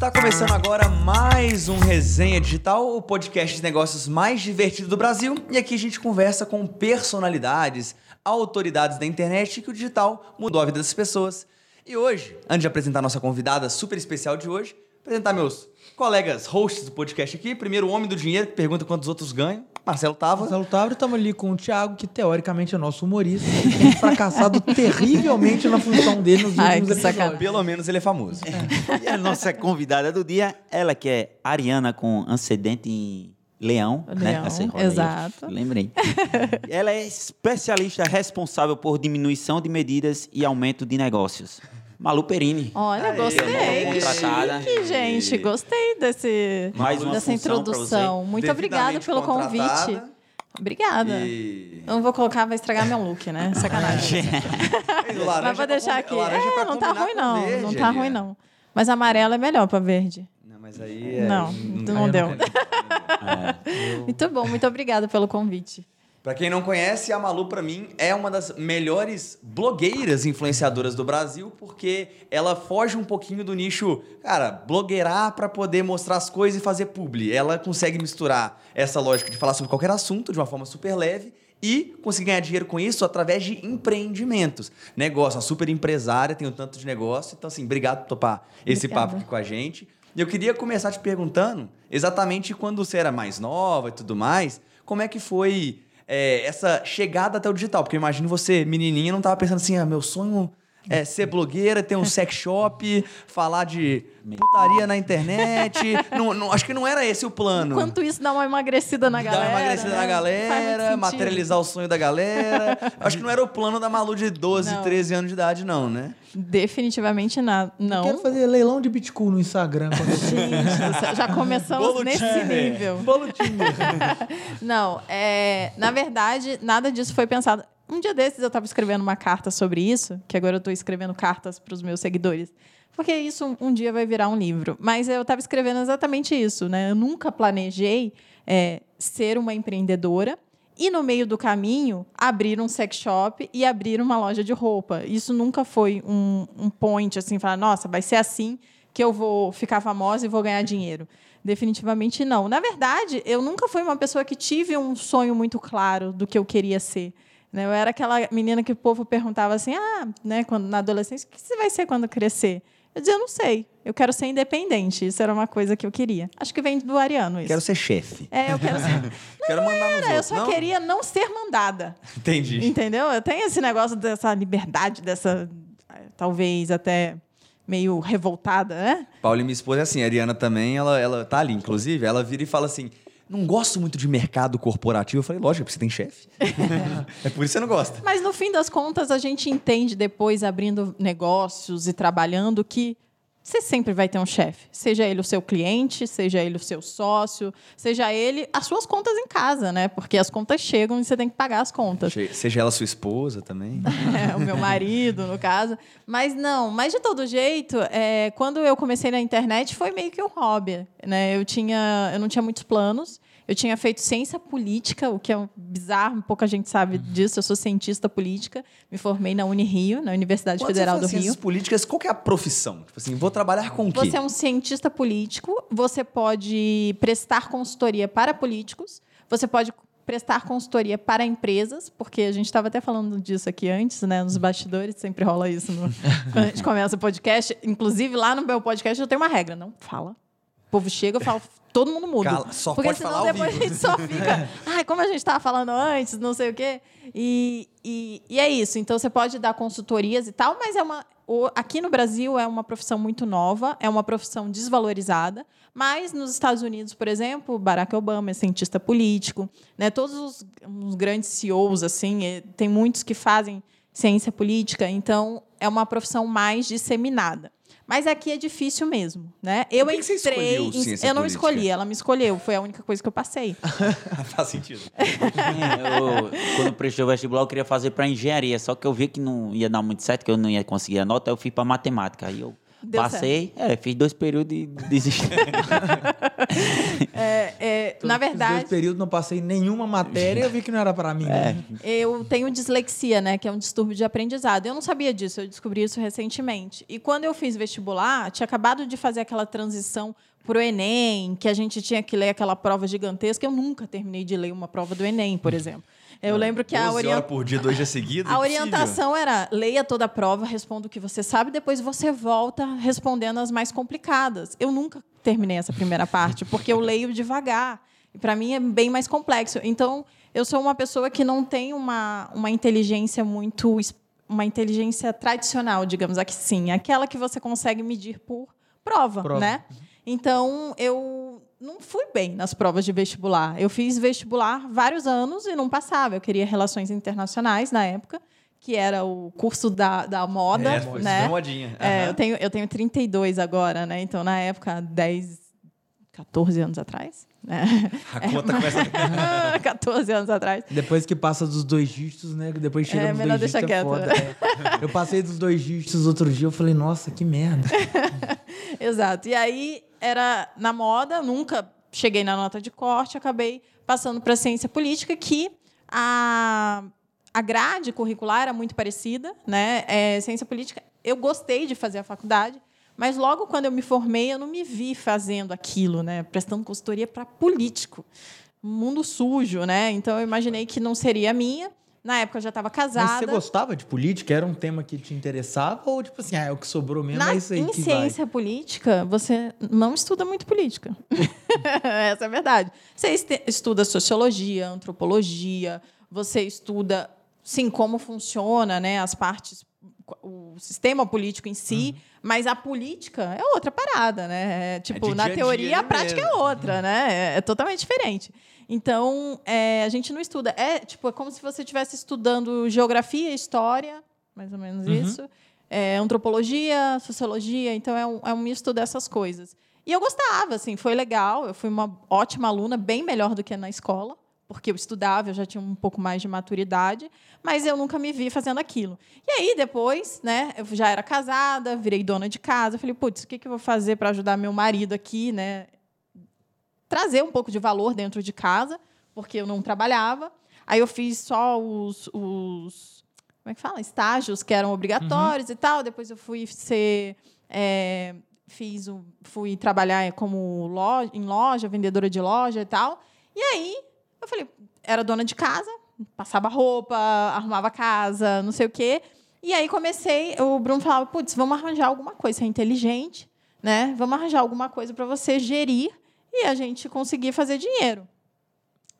Está começando agora mais um Resenha Digital, o podcast de negócios mais divertido do Brasil. E aqui a gente conversa com personalidades, autoridades da internet que o digital mudou a vida das pessoas. E hoje, antes de apresentar nossa convidada super especial de hoje, apresentar meus colegas hosts do podcast aqui. Primeiro, o homem do dinheiro, que pergunta quantos outros ganham. Marcelo Tava. Marcelo Távora, estamos ali com o Thiago, que teoricamente é nosso humorista, e tem fracassado terrivelmente na função dele nos Ai, últimos que episódios. Pelo menos ele é famoso. E a nossa convidada do dia, ela que é Ariana com antecedente em Leão, né? Leão, Essa rola aí, exato. Lembrei. ela é especialista responsável por diminuição de medidas e aumento de negócios. Malu Perini. Olha, Aê, gostei. Que contratada. chique, gente. Gostei desse, Mais uma dessa introdução. Muito obrigada pelo convite. Obrigada. E... Eu não vou colocar, vai estragar meu look, né? Sacanagem. Laranja Mas vou deixar aqui. É, não tá ruim, não. verde, Não tá ruim, não. Mas amarelo é melhor pra verde. Não, mas aí é... Não, não, Aí deu. não tem. Muito bom, muito obrigada pelo convite. Pra quem não conhece, a Malu, pra mim, é uma das melhores blogueiras influenciadoras do Brasil, porque ela foge um pouquinho do nicho, cara, blogueirar pra poder mostrar as coisas e fazer publi. Ela consegue misturar essa lógica de falar sobre qualquer assunto de uma forma super leve e conseguir ganhar dinheiro com isso através de empreendimentos. Negócio, uma super empresária, tem um tanto de negócio. Então, assim, obrigado por topar esse Obrigada. papo aqui com a gente. E eu queria começar te perguntando, exatamente quando você era mais nova e tudo mais, como é que foi é, essa chegada até o digital? Porque eu imagino você, menininha, não tava pensando assim, ah, meu sonho é ser blogueira, ter um sex shop, falar de putaria na internet. não, não- acho que não era esse o plano. Enquanto isso, dá uma emagrecida na Dar galera. uma emagrecida né? na galera, materializar o sonho da galera. Acho que não era o plano da Malu de 12, Não. 13 anos de idade, não, né? Definitivamente na- não. Quero fazer leilão de Bitcoin no Instagram. Eu Gente, já começamos Bolo nesse Tinder. nível. Bolo Tinder. Não, é, na verdade, nada disso foi pensado. Um dia desses eu estava escrevendo uma carta sobre isso, que agora eu estou escrevendo cartas para os meus seguidores. Porque isso um, dia vai virar um livro. Mas eu estava escrevendo exatamente isso, né? Eu nunca planejei é, ser uma empreendedora e, no meio do caminho, abrir um sex shop e abrir uma loja de roupa. Isso nunca foi um, um point, assim, falar, nossa, vai ser assim que eu vou ficar famosa e vou ganhar dinheiro. Definitivamente não. Na verdade, eu nunca fui uma pessoa que tive um sonho muito claro do que eu queria ser. né? Eu era aquela menina que o povo perguntava assim, ah, né, quando, na adolescência, o que você vai ser quando crescer? Eu dizia, eu não sei. Eu quero ser independente. Isso era uma coisa que eu queria. Acho que vem do Ariano isso. Quero ser chefe. É, eu quero ser. Quero mandar Era, eu outros, só não? queria não ser mandada. Entendi. Entendeu? Eu tenho esse negócio dessa liberdade, dessa. Talvez até meio revoltada, né? Paula, minha esposa, é assim, a Ariana também, ela, ela tá ali, inclusive, ela vira e fala assim, não gosto muito de mercado corporativo. Eu falei, lógico, porque você tem chefe. é por isso que você não gosta. Mas no fim das contas, a gente entende depois, abrindo negócios e trabalhando, que você sempre vai ter um chefe. Seja ele o seu cliente, seja ele o seu sócio, seja ele as suas contas em casa, né? Porque as contas chegam e você tem que pagar as contas. Seja ela sua esposa também. É, o meu marido, no caso. Mas não, mas de todo jeito, é, quando eu comecei na internet foi meio que um hobby. Né? Eu, tinha, eu não tinha muitos planos. Eu tinha feito ciência política, o que é um bizarro, pouca gente sabe disso. Eu sou cientista política, me formei na Unirio, na Universidade Quando Federal do faz ciências Rio. políticas, qual que é a profissão? Tipo assim, vou trabalhar com o quê? Você é um cientista político, você pode prestar consultoria para políticos, você pode prestar consultoria para empresas, porque a gente estava até falando disso aqui antes, né? Nos bastidores, sempre rola isso no- quando a gente começa o podcast. Inclusive, lá no meu podcast eu tenho uma regra, não fala. O povo chega, eu falo, todo mundo muda. Cala, só Porque pode senão falar depois a gente só fica. Ai, como a gente estava falando antes, não sei o quê. E, e, e é isso. Então você pode dar consultorias e tal, mas é uma. aqui no Brasil é uma profissão muito nova, é uma profissão desvalorizada. Mas nos Estados Unidos, por exemplo, Barack Obama é cientista político, né? Todos os, os grandes CEOs, assim, tem muitos que fazem ciência política, então é uma profissão mais disseminada. Mas aqui é difícil mesmo, né? Eu Por que que você entrei, escolheu em- ciência eu não política? escolhi, ela me escolheu, foi a única coisa que eu passei. Faz sentido. É, eu, quando eu prestei o vestibular, eu queria fazer para engenharia, só que eu vi que não ia dar muito certo, que eu não ia conseguir a nota, eu fui para matemática. Aí eu Deu Passei, é, fiz dois períodos e desisti. É, é, na Os verdade, dois períodos não passei nenhuma matéria e eu vi que não era pra mim. né? Eu tenho dislexia, né? Que é um distúrbio de aprendizado. Eu não sabia disso, eu descobri isso recentemente. E quando eu fiz vestibular, tinha acabado de fazer aquela transição para o Enem, que a gente tinha que ler aquela prova gigantesca. Eu nunca terminei de ler uma prova do Enem, por exemplo. Eu lembro que a 12 orientação. por dia, dois dias seguidos. A orientação era leia toda a prova, responda o que você sabe, depois você volta respondendo as mais complicadas. Eu nunca terminei essa primeira parte, porque eu leio devagar. E para mim é bem mais complexo. Então, eu sou uma pessoa que não tem uma, uma inteligência muito. uma inteligência tradicional, digamos assim. Aquela que você consegue medir por prova, Prova. né? Então, eu não fui bem nas provas de vestibular. Eu fiz vestibular vários anos e não passava. Eu queria relações internacionais na época, que era o curso da, da moda, É, né? modinha. É, eu, tenho, eu tenho 32 agora, né? Então, na época, 10, 14 anos atrás. Né? A conta começa a 14 anos atrás. Depois que passa dos dois dígitos, né? Depois chega É, nos melhor dois deixar dígitos é quieto. foda. é. Eu passei dos dois dígitos outro dia, eu falei, nossa, que merda. Exato. E aí era na moda, nunca cheguei na nota de corte, acabei passando para ciência política, que a, a grade curricular era muito parecida, né? É, ciência política, eu gostei de fazer a faculdade, mas logo quando eu me formei, eu não me vi fazendo aquilo, né? Prestando consultoria para político. Mundo sujo, né? Então eu imaginei que não seria a minha. Na época eu já estava casada. Mas você gostava de política? Era um tema que te interessava? Ou tipo assim, ah, é o que sobrou mesmo, Na- é isso aí em ciência política, você não estuda muito política. Essa é a verdade. Você estuda sociologia, antropologia, você estuda, sim, como funciona né, as partes, o sistema político em si, mas a política é outra parada, né? É, tipo, de na dia teoria, dia a prática é mesmo. outra, né? É, é totalmente diferente. Então, é, a gente não estuda. É tipo, é como se você estivesse estudando geografia, história, mais ou menos isso. É, antropologia, sociologia, então é um, é um misto dessas coisas. E eu gostava, assim, foi legal. Eu fui uma ótima aluna, bem melhor do que na escola, porque eu estudava, eu já tinha um pouco mais de maturidade, mas eu nunca me vi fazendo aquilo. E aí, depois, né, eu já era casada, virei dona de casa, falei, putz, o que, que eu vou fazer para ajudar meu marido aqui, né? Trazer um pouco de valor dentro de casa, porque eu não trabalhava. Aí eu fiz só os, os como é que fala? Estágios que eram obrigatórios e tal. Depois eu fui ser. é, fiz fui trabalhar como loja, em loja, vendedora de loja e tal. E aí eu falei, era dona de casa, passava roupa, arrumava casa, não sei o quê. E aí comecei, o Bruno falava, putz, vamos arranjar alguma coisa, você é inteligente, né? Vamos arranjar alguma coisa para você gerir e a gente conseguir fazer dinheiro.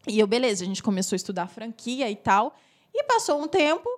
E eu, beleza, a gente começou a estudar franquia e tal. E passou um tempo,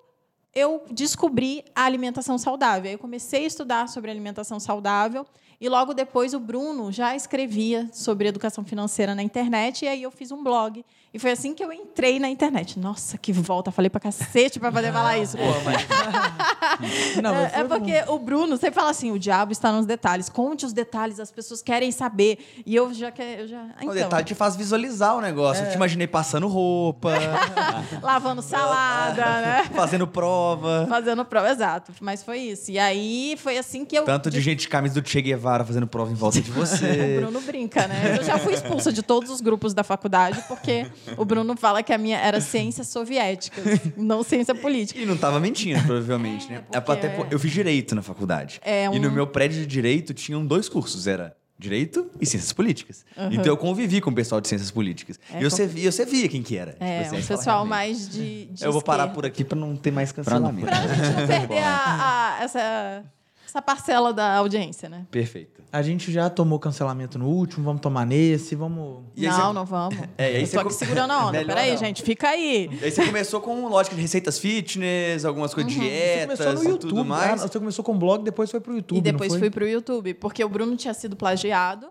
eu descobri a alimentação saudável. Eu comecei a estudar sobre alimentação saudável. E logo depois o Bruno já escrevia sobre educação financeira na internet. E aí eu fiz um blog. E foi assim que eu entrei na internet. Nossa, que volta! Falei pra cacete pra poder falar isso. Não, mas É, é foi porque o Bruno sempre fala assim: o diabo está nos detalhes. Conte os detalhes, as pessoas querem saber. E eu já quero. Eu já... O Então, detalhe te faz visualizar o negócio. Eu te imaginei passando roupa, lavando salada, né? fazendo prova. Fazendo prova, exato. Mas foi isso. E aí foi assim que eu. Tanto de gente de camisa do Che Guevara fazendo prova em volta de O você. Bruno brinca, né? Eu já fui expulsa de todos os grupos da faculdade, porque o Bruno fala que a minha era ciências soviéticas, não ciência política. E não tava mentindo, provavelmente, né? É, pra porque- ter- Eu fiz direito na faculdade. É E no um- meu prédio de direito tinham dois cursos. Era direito e ciências políticas. Então eu convivi com o pessoal de ciências políticas. É, e você, via, você via quem que era. É, Tipo assim, um fala, pessoal realmente. mais de. de Eu vou parar por aqui pra não ter mais cancelamento. Pra gente não perder a- a- essa, essa parcela da audiência, né? Perfeito. A gente já tomou cancelamento no último, vamos tomar nesse, vamos. E não, você- não vamos. É, aí eu você tô aqui com- segurando a onda. Peraí, gente, fica aí. E aí você começou com lógica de receitas fitness, algumas coisas de Uhum. Você dietas começou no e YouTube, tudo mais. ah, Você começou com blog, depois foi pro YouTube. E depois não fui foi? pro YouTube, porque o Bruno tinha sido plagiado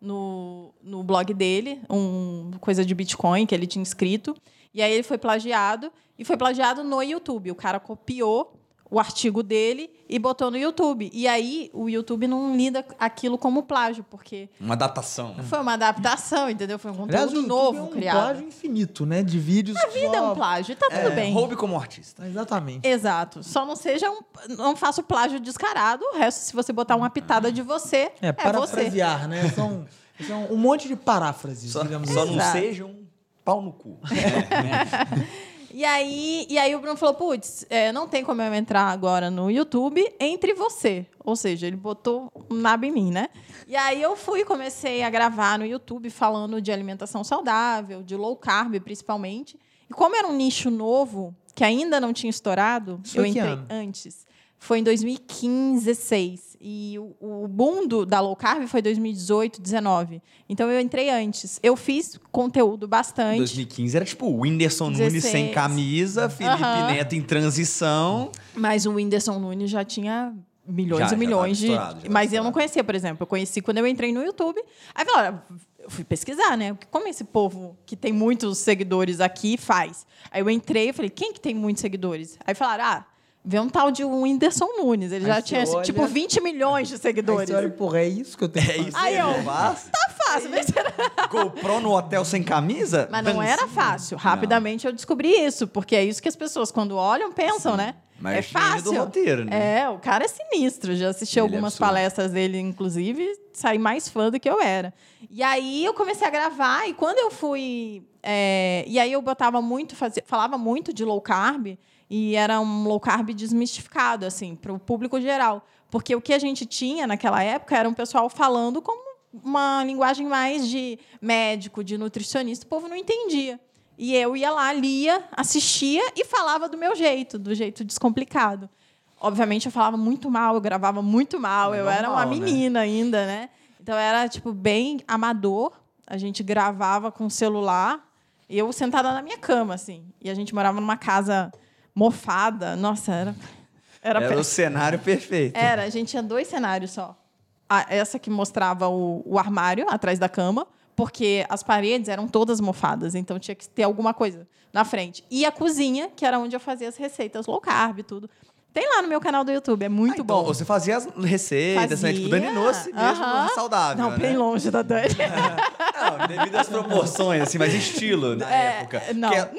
no, no blog dele, um coisa de Bitcoin que ele tinha escrito. E aí ele foi plagiado, e foi plagiado no YouTube. O cara copiou o artigo dele e botou no YouTube. E aí o YouTube não lida aquilo como plágio, porque Uma datação. foi uma adaptação, entendeu? Foi um Aliás, o conteúdo YouTube novo é um criado. plágio infinito, né? De vídeos. A vida é um plágio, e tá tudo É, bem. Roube como artista. Exatamente. Exato. Só não seja um. Não faça o plágio descarado. O resto, se você botar uma pitada de você, É, é, você. parafrasear, né? São, são um monte de paráfrases, Só, digamos só assim. não seja um pau no cu. E aí, e aí o Bruno falou: putz, é, não tem como eu entrar agora no YouTube entre você. Ou seja, ele botou um nabo em mim, né? E aí eu fui e comecei a gravar no YouTube falando de alimentação saudável, de low carb principalmente. E como era um nicho novo, que ainda não tinha estourado, Isso eu entrei ano? antes. Foi em 2015, 16. E o, o boom do, da low carb foi 2018, 19. Então eu entrei antes. Eu fiz conteúdo bastante. 2015 era tipo o Whindersson Nunes 16. sem camisa, Felipe Aham. Neto em transição. Mas o Whindersson Nunes já tinha milhões Já, e milhões de. Mas eu não conhecia, por exemplo. Eu conheci quando eu entrei no YouTube. Aí olha, eu fui pesquisar, né? Como esse povo que tem muitos seguidores aqui faz? Aí eu entrei e falei, quem que tem muitos seguidores? Aí falaram, ah, vê um tal de Whindersson Nunes. Ele Aí já tinha, olha- tipo, 20 milhões de Aí seguidores. você olha, porra, é isso que eu tenho É que isso fazer. Aí aí, eu- faz. Tá fácil, mas será? GoPro no hotel sem camisa? Mas não era fácil. Rapidamente eu descobri isso, porque é isso que as pessoas, quando olham, pensam, né? Mas é é fácil. do roteiro, né? É, o cara é sinistro. Já assisti Ele é algumas absurdo. palestras dele, inclusive, saí mais fã do que eu era. E aí eu comecei a gravar, e quando eu fui. é, e aí eu botava muito, fazia, falava muito de low carb, e era um low carb desmistificado, assim, para o público geral. Porque o que a gente tinha naquela época era um pessoal falando como uma linguagem mais de médico, de nutricionista, o povo não entendia. E eu ia lá, lia, assistia e falava do meu jeito, do jeito descomplicado. Obviamente eu falava muito mal, eu gravava muito mal, É eu era uma normal, né? menina ainda, né? Então era tipo bem amador. A gente gravava com celular, eu sentada na minha cama assim. E a gente morava numa casa mofada. Nossa, era era, Era o cenário perfeito. Era, a gente tinha dois cenários só. A- essa que mostrava o, o armário atrás da cama, porque as paredes eram todas mofadas, então tinha que ter alguma coisa na frente. E a cozinha, que era onde eu fazia as receitas low carb e tudo. Tem lá no meu canal do YouTube, é muito Ah, então, bom. Você fazia as receitas, né? Tipo, Dani Noce mesmo, Aham. saudável, Não, né? bem longe da Dani. Não, devido às proporções, assim, mas estilo na É, época. não. É-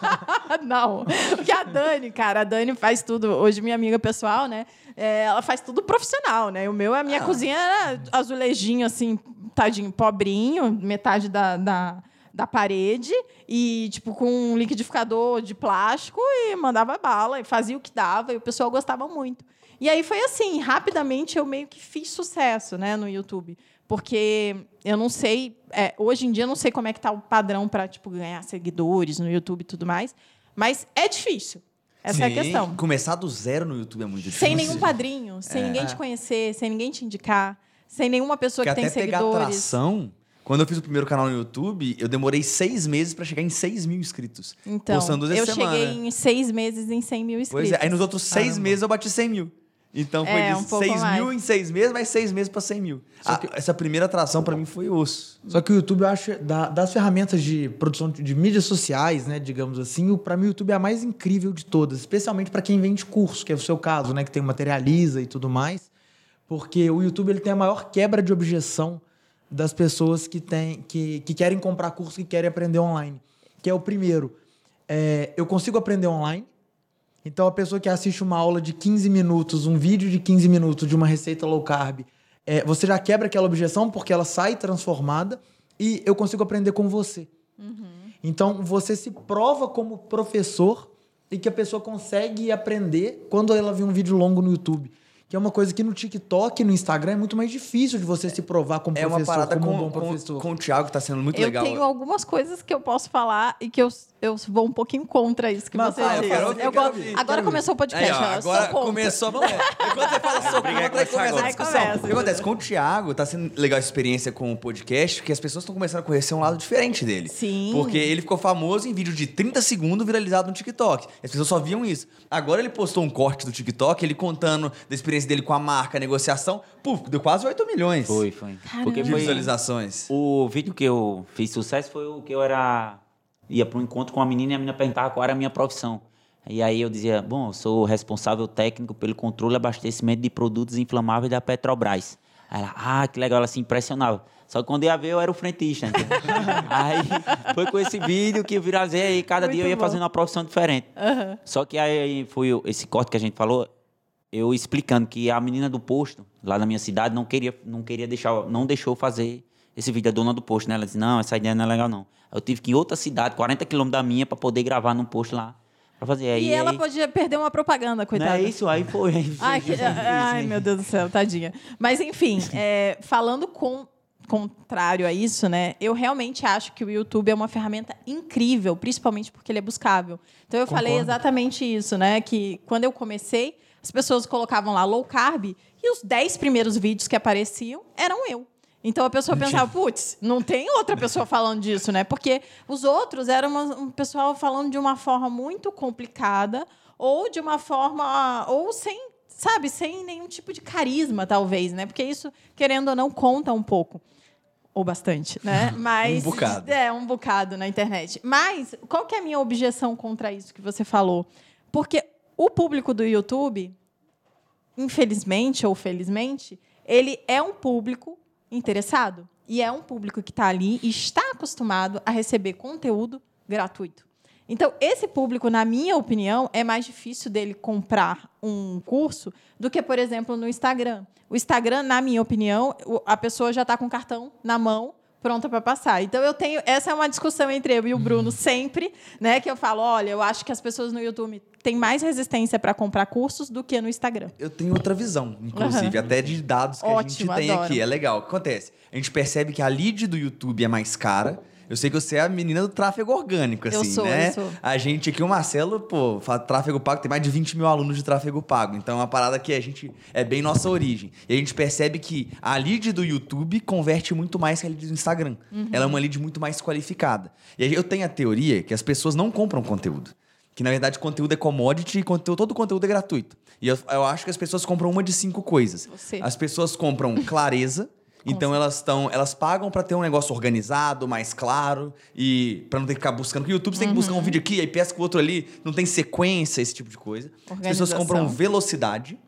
não, porque a Dani, cara, a Dani faz tudo. Hoje, minha amiga pessoal, né? é, ela faz tudo profissional, né? O meu, a minha Ah. cozinha era azulejinho, assim, tadinho, pobrinho, metade da, da, da parede, e, tipo, com um liquidificador de plástico, e mandava bala, e fazia o que dava, e o pessoal gostava muito. E aí foi assim, rapidamente eu meio que fiz sucesso, né, no YouTube. Porque eu não sei, é, hoje em dia eu não sei como é que tá o padrão para tipo ganhar seguidores no YouTube e tudo mais, mas é difícil. Essa é a Sim, questão. Começar do zero no YouTube é muito difícil. Sem nenhum padrinho, sem É. ninguém te conhecer, sem ninguém te indicar, sem nenhuma pessoa Porque que até tem pegar seguidores. atração... Quando eu fiz o primeiro canal no YouTube, eu demorei seis meses pra chegar em 6 mil inscritos. Então, postando eu semana. cheguei em seis meses em 100 mil Pois inscritos. é, aí nos outros seis Caramba. meses eu bati 100 mil. Então foi É, de um pouco 6 mil mais. em seis meses, mais seis meses pra 100 mil. Ah, essa primeira atração pra mim foi osso. Só que o YouTube, eu acho, da- das ferramentas de produção de, de mídias sociais, né, digamos assim, o- pra mim o YouTube é a mais incrível de todas, especialmente para quem vende curso, que é o seu caso, né, que tem o materializa e tudo mais, porque o YouTube ele tem a maior quebra de objeção das pessoas que, tem, que, que querem comprar curso, que querem aprender online. Que é o primeiro, é, eu consigo aprender online, então, a pessoa que assiste uma aula de 15 minutos, um vídeo de 15 minutos de uma receita low carb, é, você já quebra aquela objeção porque ela sai transformada e eu consigo aprender com você. Então, você se prova como professor e que a pessoa consegue aprender quando ela vê um vídeo longo no YouTube. Que é uma coisa que no TikTok e no Instagram é muito mais difícil de você se provar como É uma professor, parada como com, um bom com, professor. com o Thiago, que tá sendo muito eu legal. tenho algumas coisas que eu posso falar e que eu, eu vou um pouquinho contra isso que Mas você fala, disse. eu Eu gosto- ouvir, agora começou o podcast. Aí, ó, eu sou agora começou. Vamos lá. Enquanto você fala vai contra, aí começar começa a discussão. Aí O que acontece? Com o Thiago, tá sendo legal a experiência com o podcast, porque as pessoas estão começando a conhecer um lado diferente dele. Sim. Porque ele ficou famoso em vídeo de 30 segundos viralizado no TikTok. As pessoas só viam isso. Agora ele postou um corte do TikTok, ele contando da experiência dele com a marca, a negociação. Puf, deu quase 8 milhões Foi, foi. Caramba. Porque de foi visualizações. o vídeo que eu fiz sucesso foi o que eu era ia para um encontro com uma menina e a menina perguntava qual era a minha profissão. E aí eu dizia, bom, eu sou responsável técnico pelo controle e abastecimento de produtos inflamáveis da Petrobras. Aí ela, ah, que legal, ela se impressionava. Só que quando ia ver, eu era o frentista. aí foi com esse vídeo que eu viralizei e cada Muito dia eu ia bom. fazendo uma profissão diferente. Só que aí foi esse corte que a gente falou, eu explicando que a menina do posto, lá na minha cidade, não queria, não queria deixar, não deixou fazer esse vídeo, a dona do posto, né? Ela disse, não, essa ideia não é legal, não. Eu tive que ir em outra cidade, 40 quilômetros da minha, para poder gravar num posto lá, para fazer. Aí, E ela aí, podia perder uma propaganda, Não coitada. é isso, aí foi. aí Ai, foi- que- ai, meu Deus do céu, tadinha. Mas, enfim, é, falando com contrário a isso, né? Eu realmente acho que o YouTube é uma ferramenta incrível, principalmente porque ele é buscável. Então eu falei Concordo. exatamente isso, né? Que quando eu comecei, as pessoas colocavam lá low carb e os 10 primeiros vídeos que apareciam eram eu. Então a pessoa pensava, putz, não tem outra pessoa falando disso, né? Porque os outros eram uma- um pessoal falando de uma forma muito complicada ou de uma forma ou sem, sabe, sem nenhum tipo de carisma, talvez, né? Porque isso, querendo ou não, conta um pouco. Ou bastante, né? Mas. Um bocado. É, um bocado na internet. Mas qual que é a minha objeção contra isso que você falou? Porque o público do YouTube, infelizmente ou felizmente, ele é um público interessado. E é um público que está ali e está acostumado a receber conteúdo gratuito. Então, esse público, na minha opinião, é mais difícil dele comprar um curso do que, por exemplo, no Instagram. O Instagram, na minha opinião, a pessoa já está com o cartão na mão, pronta para passar. Então, eu tenho. Essa é uma discussão entre eu e o Bruno sempre, né? Que eu falo: olha, eu acho que as pessoas no YouTube têm mais resistência para comprar cursos do que no Instagram. Eu tenho outra visão, inclusive, até de dados que a gente Ótimo, tem adoro. aqui. É legal. O que acontece? A gente percebe que a lead do YouTube é mais cara. Eu sei que você é a menina do tráfego orgânico, Eu assim, sou, né? eu sou. A gente aqui, o Marcelo, pô, tráfego pago, tem mais de 20 mil alunos de tráfego pago. Então é uma parada que a gente é bem nossa origem. E a gente percebe que a lead do YouTube converte muito mais que a lead do Instagram. Uhum. Ela é uma lead muito mais qualificada. E aí eu tenho a teoria que as pessoas não compram conteúdo. Que na verdade conteúdo é commodity e conteúdo, todo conteúdo é gratuito. E eu, eu acho que as pessoas compram uma de cinco coisas. Você. As pessoas compram clareza. Então elas estão, elas pagam pra ter um negócio organizado, mais claro e pra não ter que ficar buscando. Porque o YouTube você tem que buscar um vídeo aqui, aí pesca o outro ali, não tem sequência, esse tipo de coisa. As pessoas compram velocidade.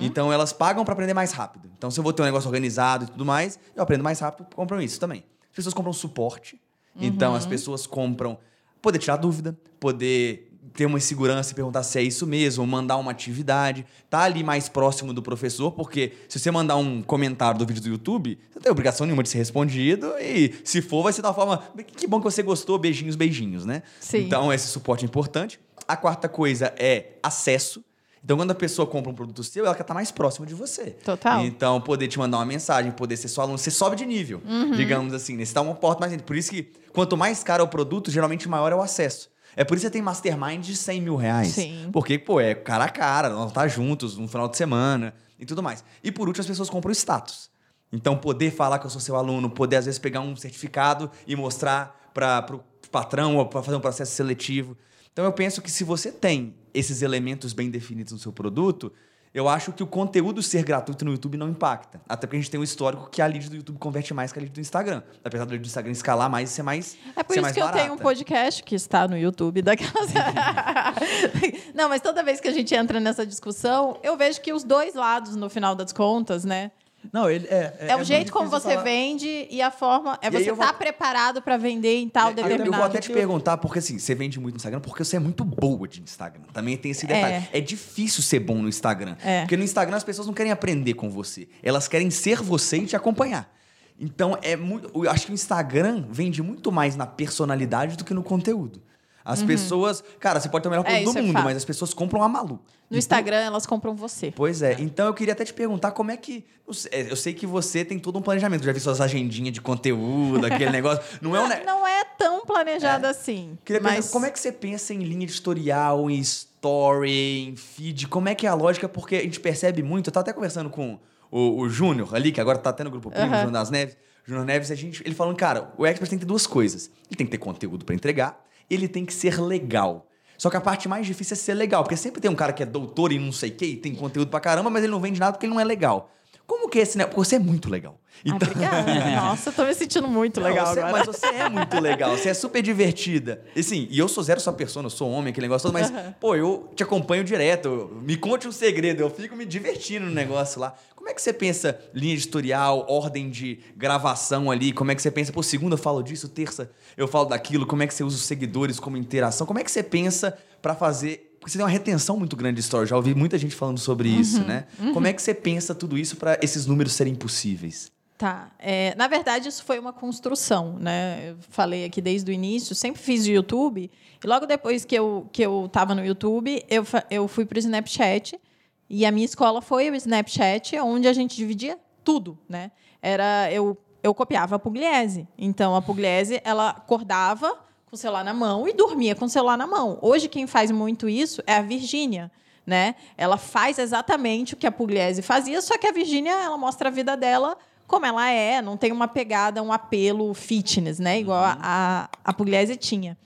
Então elas pagam pra aprender mais rápido. Então se eu vou ter um negócio organizado e tudo mais, eu aprendo mais rápido, compram isso também. As pessoas compram suporte. Então as pessoas compram poder tirar dúvida, poder ter uma segurança e perguntar se é isso mesmo, mandar uma atividade, tá ali mais próximo do professor, porque se você mandar um comentário do vídeo do YouTube, você não tem obrigação nenhuma de ser respondido e se for vai ser uma forma, que bom que você gostou, beijinhos, beijinhos, né? Sim. Então esse suporte é importante. A quarta coisa é acesso. Então, quando a pessoa compra um produto seu, ela quer estar mais próxima de você. Total. Então, poder te mandar uma mensagem, poder ser seu aluno, você sobe de nível, digamos assim. né? Você dá uma porta mais dentro. Por isso que, quanto mais caro é o produto, geralmente maior é o acesso. É por isso que você tem mastermind de 100 mil reais. Sim. Porque, pô, é cara a cara, nós tá juntos no final de semana e tudo mais. E por último, as pessoas compram status. Então, poder falar que eu sou seu aluno, poder às vezes pegar um certificado e mostrar para o patrão ou para fazer um processo seletivo. Então, eu penso que se você tem esses elementos bem definidos no seu produto, eu acho que o conteúdo ser gratuito no YouTube não impacta. Até porque a gente tem um histórico que a lead do YouTube converte mais que a lead do Instagram. Apesar da lead do Instagram escalar mais e ser mais É por isso que eu tenho um barata. podcast que está no YouTube daquelas. Não, mas toda vez que a gente entra nessa discussão, eu vejo que os dois lados, no final das contas, né? Não, ele é. É, o muito jeito como você falar- vende e a forma. É E você estar vou- preparado para vender em tal É, eu- Eu, determinado. vou até te perguntar, porque assim, você vende muito no Instagram, porque você é muito boa de Instagram. Também tem esse detalhe. É, difícil ser bom no Instagram. É. Porque no Instagram as pessoas não querem aprender com você. Elas querem ser você e te acompanhar. Então, é muito. Eu acho que o Instagram vende muito mais na personalidade do que no conteúdo. As pessoas. Cara, você pode ter o melhor Uhum. É, produto isso é do mundo, mas as pessoas compram a Malu. No Então- Instagram, elas compram você. Pois é. Então eu queria até te perguntar como é que. eu sei- que você tem todo um planejamento. Eu já vi suas agendinhas de conteúdo, aquele negócio. Não é um. Não é tão planejado assim. Queria mas perguntar, como é que você pensa em linha editorial, em story, em feed? Como é que é a lógica? Porque a gente percebe muito. Eu tava até conversando com o, o Júnior ali, que agora tá tendo o grupo Primo, Aham. Júnior das Neves. Júnior Neves, a gente, ele falando, cara, o expert tem que ter duas coisas. Ele tem que ter conteúdo pra entregar, ele tem que ser legal. Só que a parte mais difícil é ser legal, porque sempre tem um cara que é doutor em não sei o quê e tem conteúdo pra caramba, mas ele não vende nada porque ele não é legal. Como porque, esse, né, porque você é muito legal. Então... Ah, obrigada. Nossa, eu tô me sentindo muito legal você, agora. Mas você é muito legal, você é super divertida. E sim, e eu sou zero sua persona, eu sou homem, aquele negócio todo, mas, uhum. pô, eu te acompanho direto. Me conte um segredo, eu fico me divertindo no negócio lá. Como é que você pensa linha editorial, ordem de gravação ali? Como é que você pensa, pô, segunda eu falo disso, terça eu falo daquilo? Como é que você usa os seguidores como interação? Como é que você pensa para fazer porque você tem uma retenção muito grande de stories. Já ouvi muita gente falando sobre uhum, isso, né? Uhum. Como é que você pensa tudo isso para esses números serem possíveis? Tá. É, na verdade, isso foi uma construção, né? Eu falei aqui desde o início, sempre fiz YouTube. E logo depois que eu, que eu tava no YouTube, eu, eu fui para o Snapchat. E a minha escola foi o Snapchat, onde a gente dividia tudo, né? Era, eu, eu copiava a Pugliese. Então, a Pugliese, ela acordava com o celular na mão e dormia com o celular na mão. Hoje, quem faz muito isso é a Virgínia. Né? Ela faz exatamente o que a Pugliese fazia, só que a Virgínia ela mostra a vida dela como ela é, não tem uma pegada, um apelo fitness, né? Igual uhum. a, a Pugliese tinha.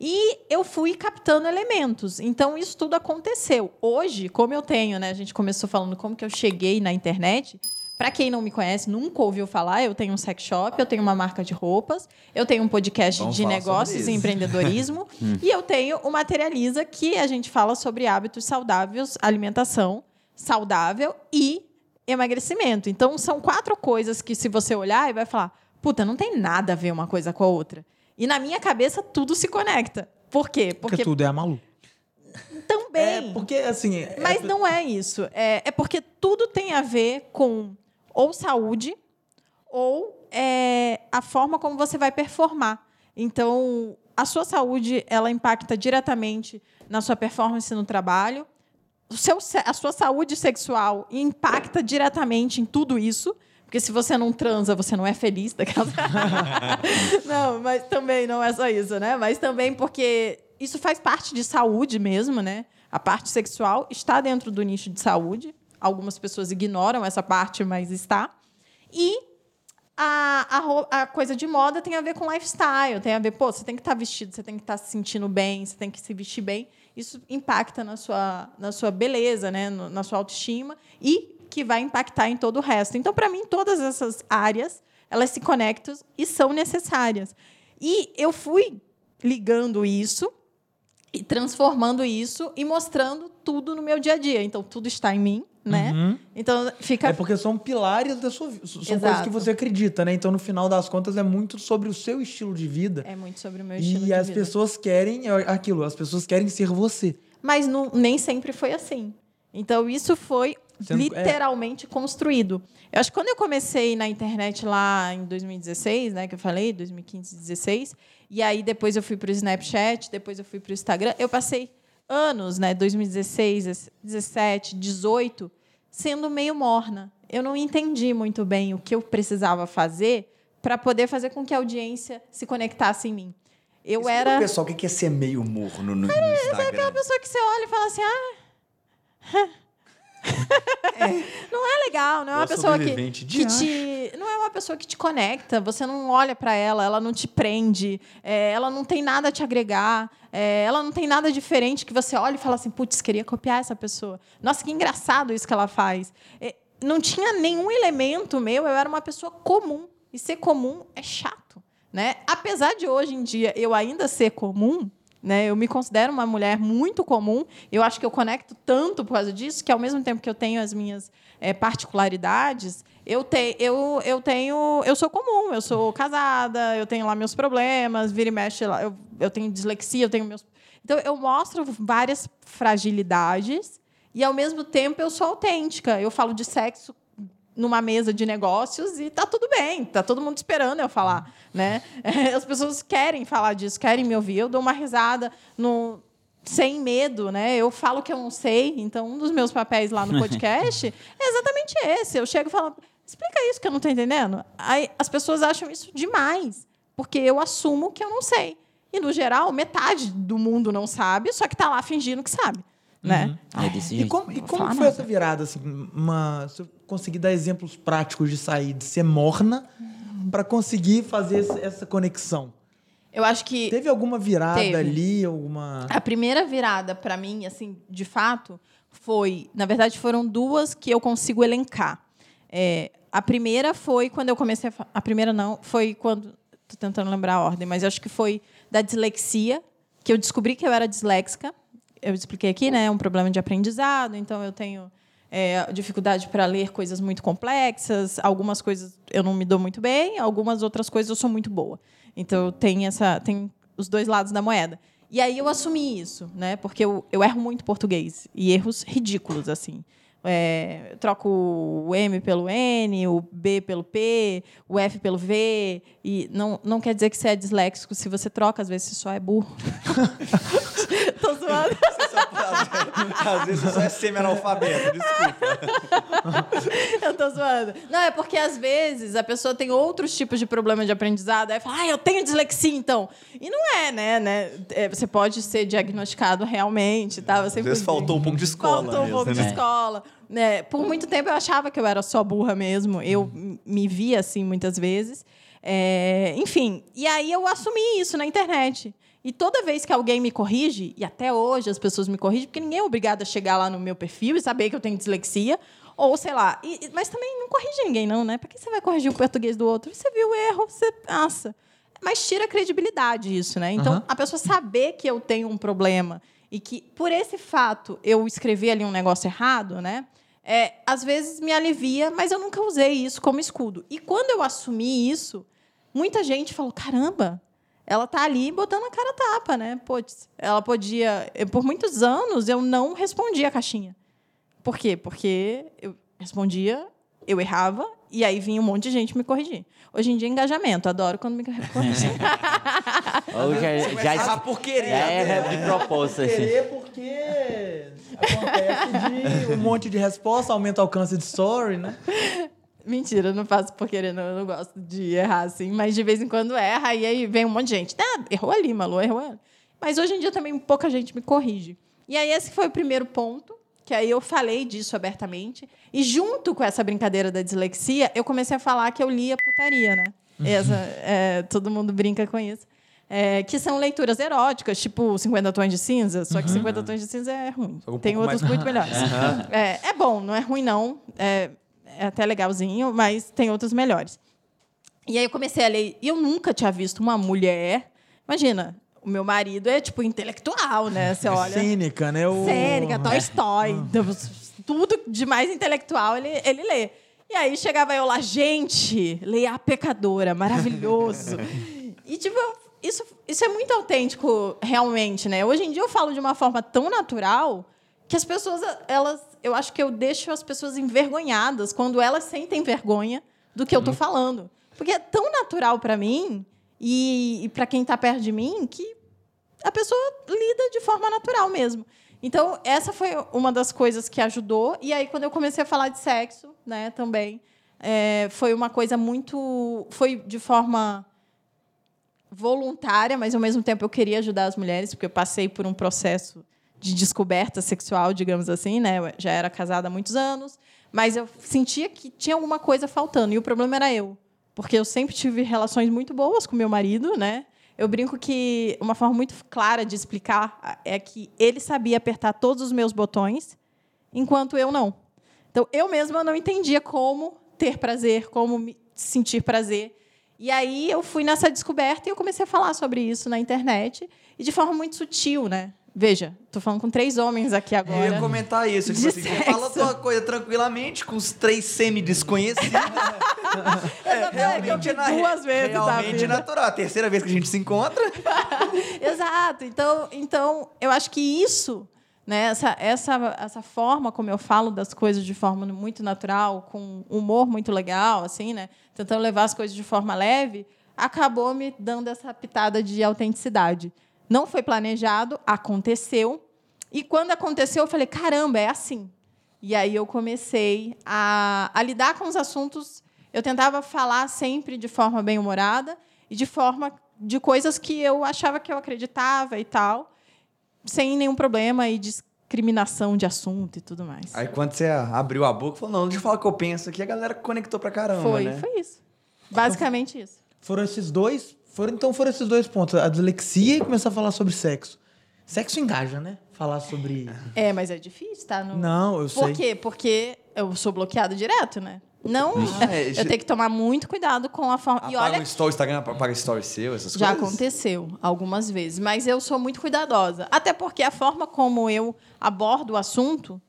E eu fui captando elementos. Então, isso tudo aconteceu. Hoje, como eu tenho, né? A gente começou falando como que eu cheguei na internet. Para quem não me conhece, nunca ouviu falar, eu tenho um sex shop, eu tenho uma marca de roupas, eu tenho um podcast Vamos de negócios e empreendedorismo hum. e eu tenho o Materializa, que a gente fala sobre hábitos saudáveis, alimentação saudável e emagrecimento. Então, são quatro coisas que, se você olhar, e vai falar: puta, não tem nada a ver uma coisa com a outra. E na minha cabeça, tudo se conecta. Por quê? Porque, porque tudo é a Malu. Também. É porque, assim. É... Mas não é isso. É, é porque tudo tem a ver com ou saúde ou é, a forma como você vai performar. Então, a sua saúde ela impacta diretamente na sua performance no trabalho. O seu, a sua saúde sexual impacta diretamente em tudo isso. Porque se você não transa, você não é feliz daquela. não, mas também não é só isso, né? Mas também porque isso faz parte de saúde mesmo, né? A parte sexual está dentro do nicho de saúde. Algumas pessoas ignoram essa parte, mas está. E a, a, a, coisa de moda tem a ver com lifestyle, tem a ver, pô, você tem que estar tá vestido, você tem que estar tá se sentindo bem, você tem que se vestir bem. Isso impacta na sua, na sua beleza, né? na sua autoestima e que vai impactar em todo o resto. Então, para mim, todas essas áreas elas se conectam e são necessárias. E eu fui ligando isso e transformando isso e mostrando tudo no meu dia a dia. Então, tudo está em mim né? Uhum. Então fica. É porque são pilares da sua vida. São Exato. coisas que você acredita, né? Então, no final das contas, é muito sobre o seu estilo de vida. É muito sobre o meu estilo de vida. E as pessoas querem é aquilo, as pessoas querem ser você. Mas não, nem sempre foi assim. Então, isso foi Sendo, é literalmente é... construído. Eu acho que quando eu comecei na internet lá em 2016, né, que eu falei, 2015, 2016, e aí depois eu fui para o Snapchat, depois eu fui para o Instagram, eu passei anos, né, 2016, 17, 18, sendo meio morna. Eu não entendi muito bem o que eu precisava fazer para poder fazer com que a audiência se conectasse em mim. Eu Explica era. pessoal, o que é ser meio morno no, no Instagram? É aquela pessoa que você olha e fala assim, ah. Não é legal, não é uma pessoa que, que te. Não é uma pessoa que te conecta, você não olha para ela, ela não te prende, é, ela não tem nada a te agregar, é, ela não tem nada diferente que você olha e fala assim, putz, queria copiar essa pessoa. Nossa, que engraçado isso que ela faz. É, não tinha nenhum elemento meu, eu era uma pessoa comum. E ser comum é chato. Né? Apesar de hoje em dia eu ainda ser comum, né? Eu me considero uma mulher muito comum. Eu acho que eu conecto tanto por causa disso que, ao mesmo tempo que eu tenho as minhas é, particularidades, eu, te, eu, eu tenho. Eu sou comum, eu sou casada, eu tenho lá meus problemas, vira e mexe lá. Eu, eu tenho dislexia, eu tenho meus. Então, eu mostro várias fragilidades e, ao mesmo tempo, eu sou autêntica. Eu falo de sexo numa mesa de negócios e tá tudo bem, tá todo mundo esperando eu falar, né? As pessoas querem falar disso, querem me ouvir. Eu dou uma risada no sem medo, né? Eu falo que eu não sei. Então, um dos meus papéis lá no podcast é exatamente esse. Eu chego e falo, explica isso que eu não estou entendendo. Aí as pessoas acham isso demais, porque eu assumo que eu não sei. E no geral, metade do mundo não sabe, só que está lá fingindo que sabe né? Uhum. É desse jeito. E como, e como foi nada. essa virada? Assim, uma, se eu conseguir dar exemplos práticos de sair de ser morna para conseguir fazer essa conexão. Eu acho que teve alguma virada teve. ali, alguma. A primeira virada para mim, assim, de fato, foi, na verdade, foram duas que eu consigo elencar. É, a primeira foi quando eu comecei a. A primeira não, foi quando. Tô tentando lembrar a ordem, mas acho que foi da dislexia, que eu descobri que eu era disléxica. Eu expliquei aqui, né? É um problema de aprendizado, então eu tenho é, dificuldade para ler coisas muito complexas. Algumas coisas eu não me dou muito bem, algumas outras coisas eu sou muito boa. Então tenho essa. Tem os dois lados da moeda. E aí eu assumi isso, né? Porque eu, eu erro muito português. E erros ridículos, assim. É, troco o M pelo N, o B pelo P, o F pelo V. E não, não quer dizer que você é disléxico. Se você troca, às vezes você só é burro. Tô zoando. Às vezes você só é semi-analfabeto, desculpa. Eu tô zoando. Não, é porque às vezes a pessoa tem outros tipos de problema de aprendizado. Aí fala, ah, eu tenho dislexia, então. E não é, né? né? É, você pode ser diagnosticado realmente. Tá? Às vezes digo. faltou um pouco de escola Faltou um mesmo, pouco de né? escola. Né? Por muito tempo eu achava que eu era só burra mesmo. Eu m- me via assim muitas vezes. É, enfim, e aí eu assumi isso na internet. E toda vez que alguém me corrige, e até hoje as pessoas me corrigem, porque ninguém é obrigado a chegar lá no meu perfil e saber que eu tenho dislexia, ou sei lá. E- mas também não corrige ninguém, não, né? Por que você vai corrigir o português do outro? Você viu o erro, você passa. Mas tira a credibilidade isso, né? Então, Aham. a pessoa saber que eu tenho um problema e que, por esse fato, eu escrevi ali um negócio errado, né? É, às vezes me alivia, mas eu nunca usei isso como escudo. E quando eu assumi isso, muita gente falou: caramba, ela tá ali botando a cara a tapa, né? Putz, ela podia. eu- Por muitos anos eu não respondia a caixinha. Por quê? Porque eu respondia, eu errava, e aí vinha um monte de gente me corrigir. Hoje em dia, engajamento. Adoro quando me corrigem. Já, já, Ah, por querer. já erra de propósito. Assim. Querer porque acontece de um monte de resposta, aumenta o alcance de story, né? Mentira, não faço por querer, não. Eu não gosto de errar assim. Mas de vez em quando erra, e aí vem um monte de gente. Ah, errou ali, Malu, errou ali. Mas hoje em dia também pouca gente me corrige. E aí esse foi o primeiro ponto, que aí eu falei disso abertamente. E junto com essa brincadeira da dislexia, eu comecei a falar que eu lia putaria, né? Essa, é, todo mundo brinca com isso. É, que são leituras eróticas, tipo 50 Tons de Cinza, só que 50 Tons de Cinza é ruim. Um Tem outros mais- muito melhores. É, é bom, não é ruim, não. É, é até legalzinho, mas tem outros melhores. E aí eu comecei a ler. E eu nunca tinha visto uma mulher. Imagina, o meu marido é tipo intelectual, né? Você olha. Cínica, né? O... Sêneca, Toy Story, tudo de mais intelectual ele, ele lê. E aí chegava eu lá, gente, leia A Pecadora, maravilhoso. e tipo, isso, isso é muito autêntico realmente, né? Hoje em dia eu falo de uma forma tão natural que as pessoas, elas, eu acho que eu deixo as pessoas envergonhadas quando elas sentem vergonha do que eu tô falando. Porque é tão natural para mim e, e para quem tá perto de mim que a pessoa lida de forma natural mesmo. Então, essa foi uma das coisas que ajudou. E aí, quando eu comecei a falar de sexo, né, também, é, foi uma coisa muito. Foi de forma voluntária, mas ao mesmo tempo eu queria ajudar as mulheres, porque eu passei por um processo de descoberta sexual, digamos assim, né? Eu já era casada há muitos anos, mas eu sentia que tinha alguma coisa faltando. E o problema era eu. Porque eu sempre tive relações muito boas com meu marido, né? Eu brinco que uma forma muito clara de explicar é que ele sabia apertar todos os meus botões, enquanto eu não. Então, eu mesma não entendia como ter prazer, como sentir prazer. E aí eu fui nessa descoberta e eu comecei a falar sobre isso na internet e de forma muito sutil, né? Veja, tô falando com três homens aqui Eu agora. ia comentar isso. Tipo assim, você fala tua coisa tranquilamente com os três semi-desconhecidos. Exatamente, eu vi duas vezes na realmente natural. A terceira vez que a gente se encontra. Exato. Então, então, eu acho que isso, né, essa, essa, essa forma como eu falo das coisas de forma muito natural, com humor muito legal, assim, né, tentando levar as coisas de forma leve, acabou me dando essa pitada de autenticidade. Não foi planejado, aconteceu. E quando aconteceu, eu falei: caramba, é assim. E aí eu comecei a, a lidar com os assuntos. Eu tentava falar sempre de forma bem humorada e de forma de coisas que eu achava que eu acreditava e tal, sem nenhum problema e discriminação de assunto e tudo mais. Aí quando você abriu a boca, falou, não, deixa eu falar o que eu penso aqui, a galera conectou pra caramba, foi, né? foi isso. Basicamente isso. Foram esses dois. Foram, então foram esses dois pontos. A dislexia e começar a falar sobre sexo. Sexo engaja, né? Falar sobre. É, mas é difícil, tá? No... Não, eu Por sei. quê? Porque eu sou bloqueada direto, né? Não, É, eu tenho que tomar muito cuidado com a forma. E Apaga olha um story, Instagram, apaga story seu, essas Já coisas? aconteceu algumas vezes, mas eu sou muito cuidadosa. Até porque a forma como eu abordo o assunto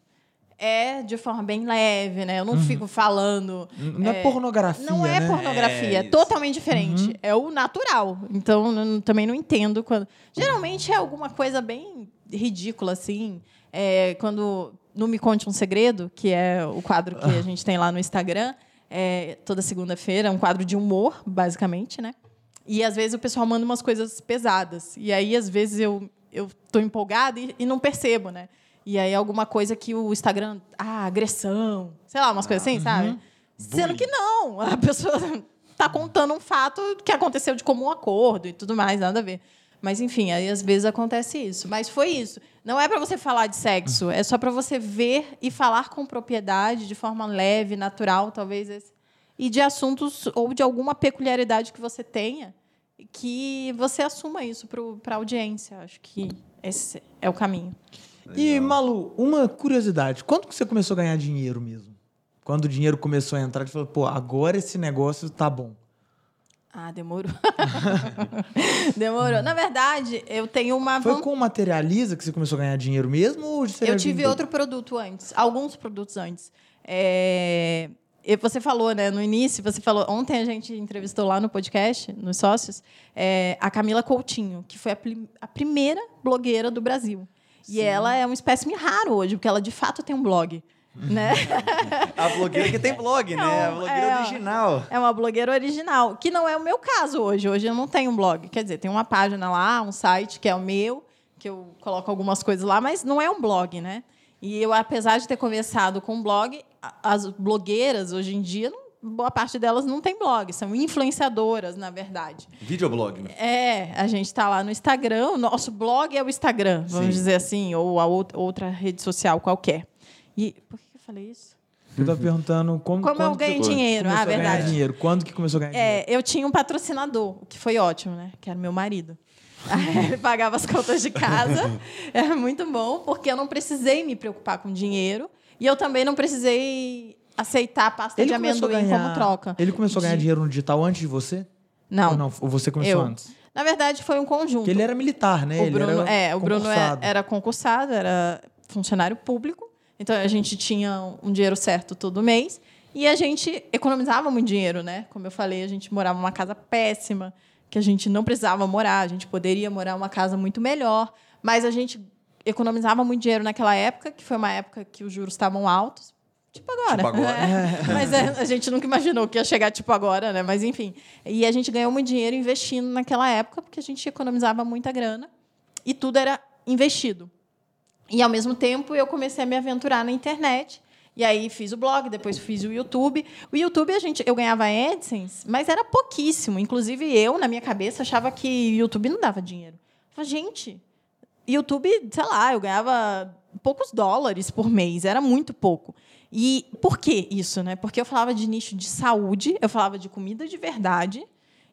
é de forma bem leve, né? Eu não fico falando. Não é pornografia, Não é né? pornografia, é, É, totalmente diferente. É o natural. Então, eu não- também não entendo quando. Geralmente é alguma coisa bem ridícula, assim. É, quando no Me Conte um Segredo, que é o quadro que a gente tem lá no Instagram, é, toda segunda-feira, é um quadro de humor, basicamente, né? E às vezes o pessoal manda umas coisas pesadas. E aí, às vezes, eu, eu tô empolgada e, e não percebo, né? E aí, alguma coisa que o Instagram. Ah, agressão. Sei lá, umas coisas assim, sabe? Sendo que não. A pessoa tá contando um fato que aconteceu de comum acordo e tudo mais, nada a ver. Mas, enfim, aí às vezes acontece isso. Mas foi isso. Não é para você falar de sexo, é só para você ver e falar com propriedade, de forma leve, natural, talvez. Esse, e de assuntos ou de alguma peculiaridade que você tenha, que você assuma isso para a audiência. Acho que esse é o caminho. E, Malu, uma curiosidade. Quando que você começou a ganhar dinheiro mesmo? Quando o dinheiro começou a entrar, você falou, pô, agora esse negócio tá bom. Ah, demorou. demorou. Na verdade, eu tenho uma Foi com o Materializa que você começou a ganhar dinheiro mesmo? Ou Eu já tive outro produto antes, alguns produtos antes. É, e Você falou, né, no início, você falou. Ontem a gente entrevistou lá no podcast, nos sócios, é, a Camila Coutinho, que foi a, prim- a primeira blogueira do Brasil. E ela é um espécime raro hoje, porque ela de fato tem um blog. Né? A blogueira que tem blog, né? A blogueira é, original. É uma blogueira original, que não é o meu caso hoje. Hoje eu não tenho um blog. Quer dizer, tem uma página lá, um site que é o meu, que eu coloco algumas coisas lá, mas não é um blog, né? E eu, apesar de ter conversado com um blog, as blogueiras hoje em dia, não- boa parte delas não tem blog, são influenciadoras, na verdade. Videoblog. né? É, a gente está lá no Instagram, o nosso blog é o Instagram, vamos Sim. dizer assim, ou a out- outra rede social qualquer. E por que eu falei isso? Eu tô perguntando como, Como eu quando que ganho você dinheiro. Ah, a ganhar verdade. dinheiro. Quando que começou a ganhar dinheiro? É, eu tinha um patrocinador, o que foi ótimo, né? Que era meu marido. Ele pagava as contas de casa. Era muito bom, porque eu não precisei me preocupar com dinheiro. E eu também não precisei aceitar a pasta de começou a amendoim ganhar- como troca. Ele começou a ganhar De- dinheiro no digital antes de você? Não. Ou não? Ou você começou Eu. antes? Na verdade, foi um conjunto. Porque ele era militar, né? o ele Bruno, era é, o Bruno é- concursado. era concursado, era funcionário público. Então a gente tinha um dinheiro certo todo mês e a gente economizava muito dinheiro, né? Como eu falei, a gente morava numa casa péssima, que a gente não precisava morar, a gente poderia morar numa casa muito melhor, mas a gente economizava muito dinheiro naquela época, que foi uma época que os juros estavam altos. Tipo agora. Tipo agora. né? Mas é, a gente nunca imaginou que ia chegar tipo agora, né? Mas enfim. E a gente ganhou muito dinheiro investindo naquela época, porque a gente economizava muita grana e tudo era investido. E ao mesmo tempo eu comecei a me aventurar na internet. E aí fiz o blog, depois fiz o YouTube. O YouTube a gente, eu ganhava AdSense, mas era pouquíssimo. Inclusive eu, na minha cabeça, achava que o YouTube não dava dinheiro. Eu falei, gente, YouTube, sei lá, eu ganhava poucos dólares por mês, era muito pouco. E por que isso, né? Porque eu falava de nicho de saúde, eu falava de comida de verdade,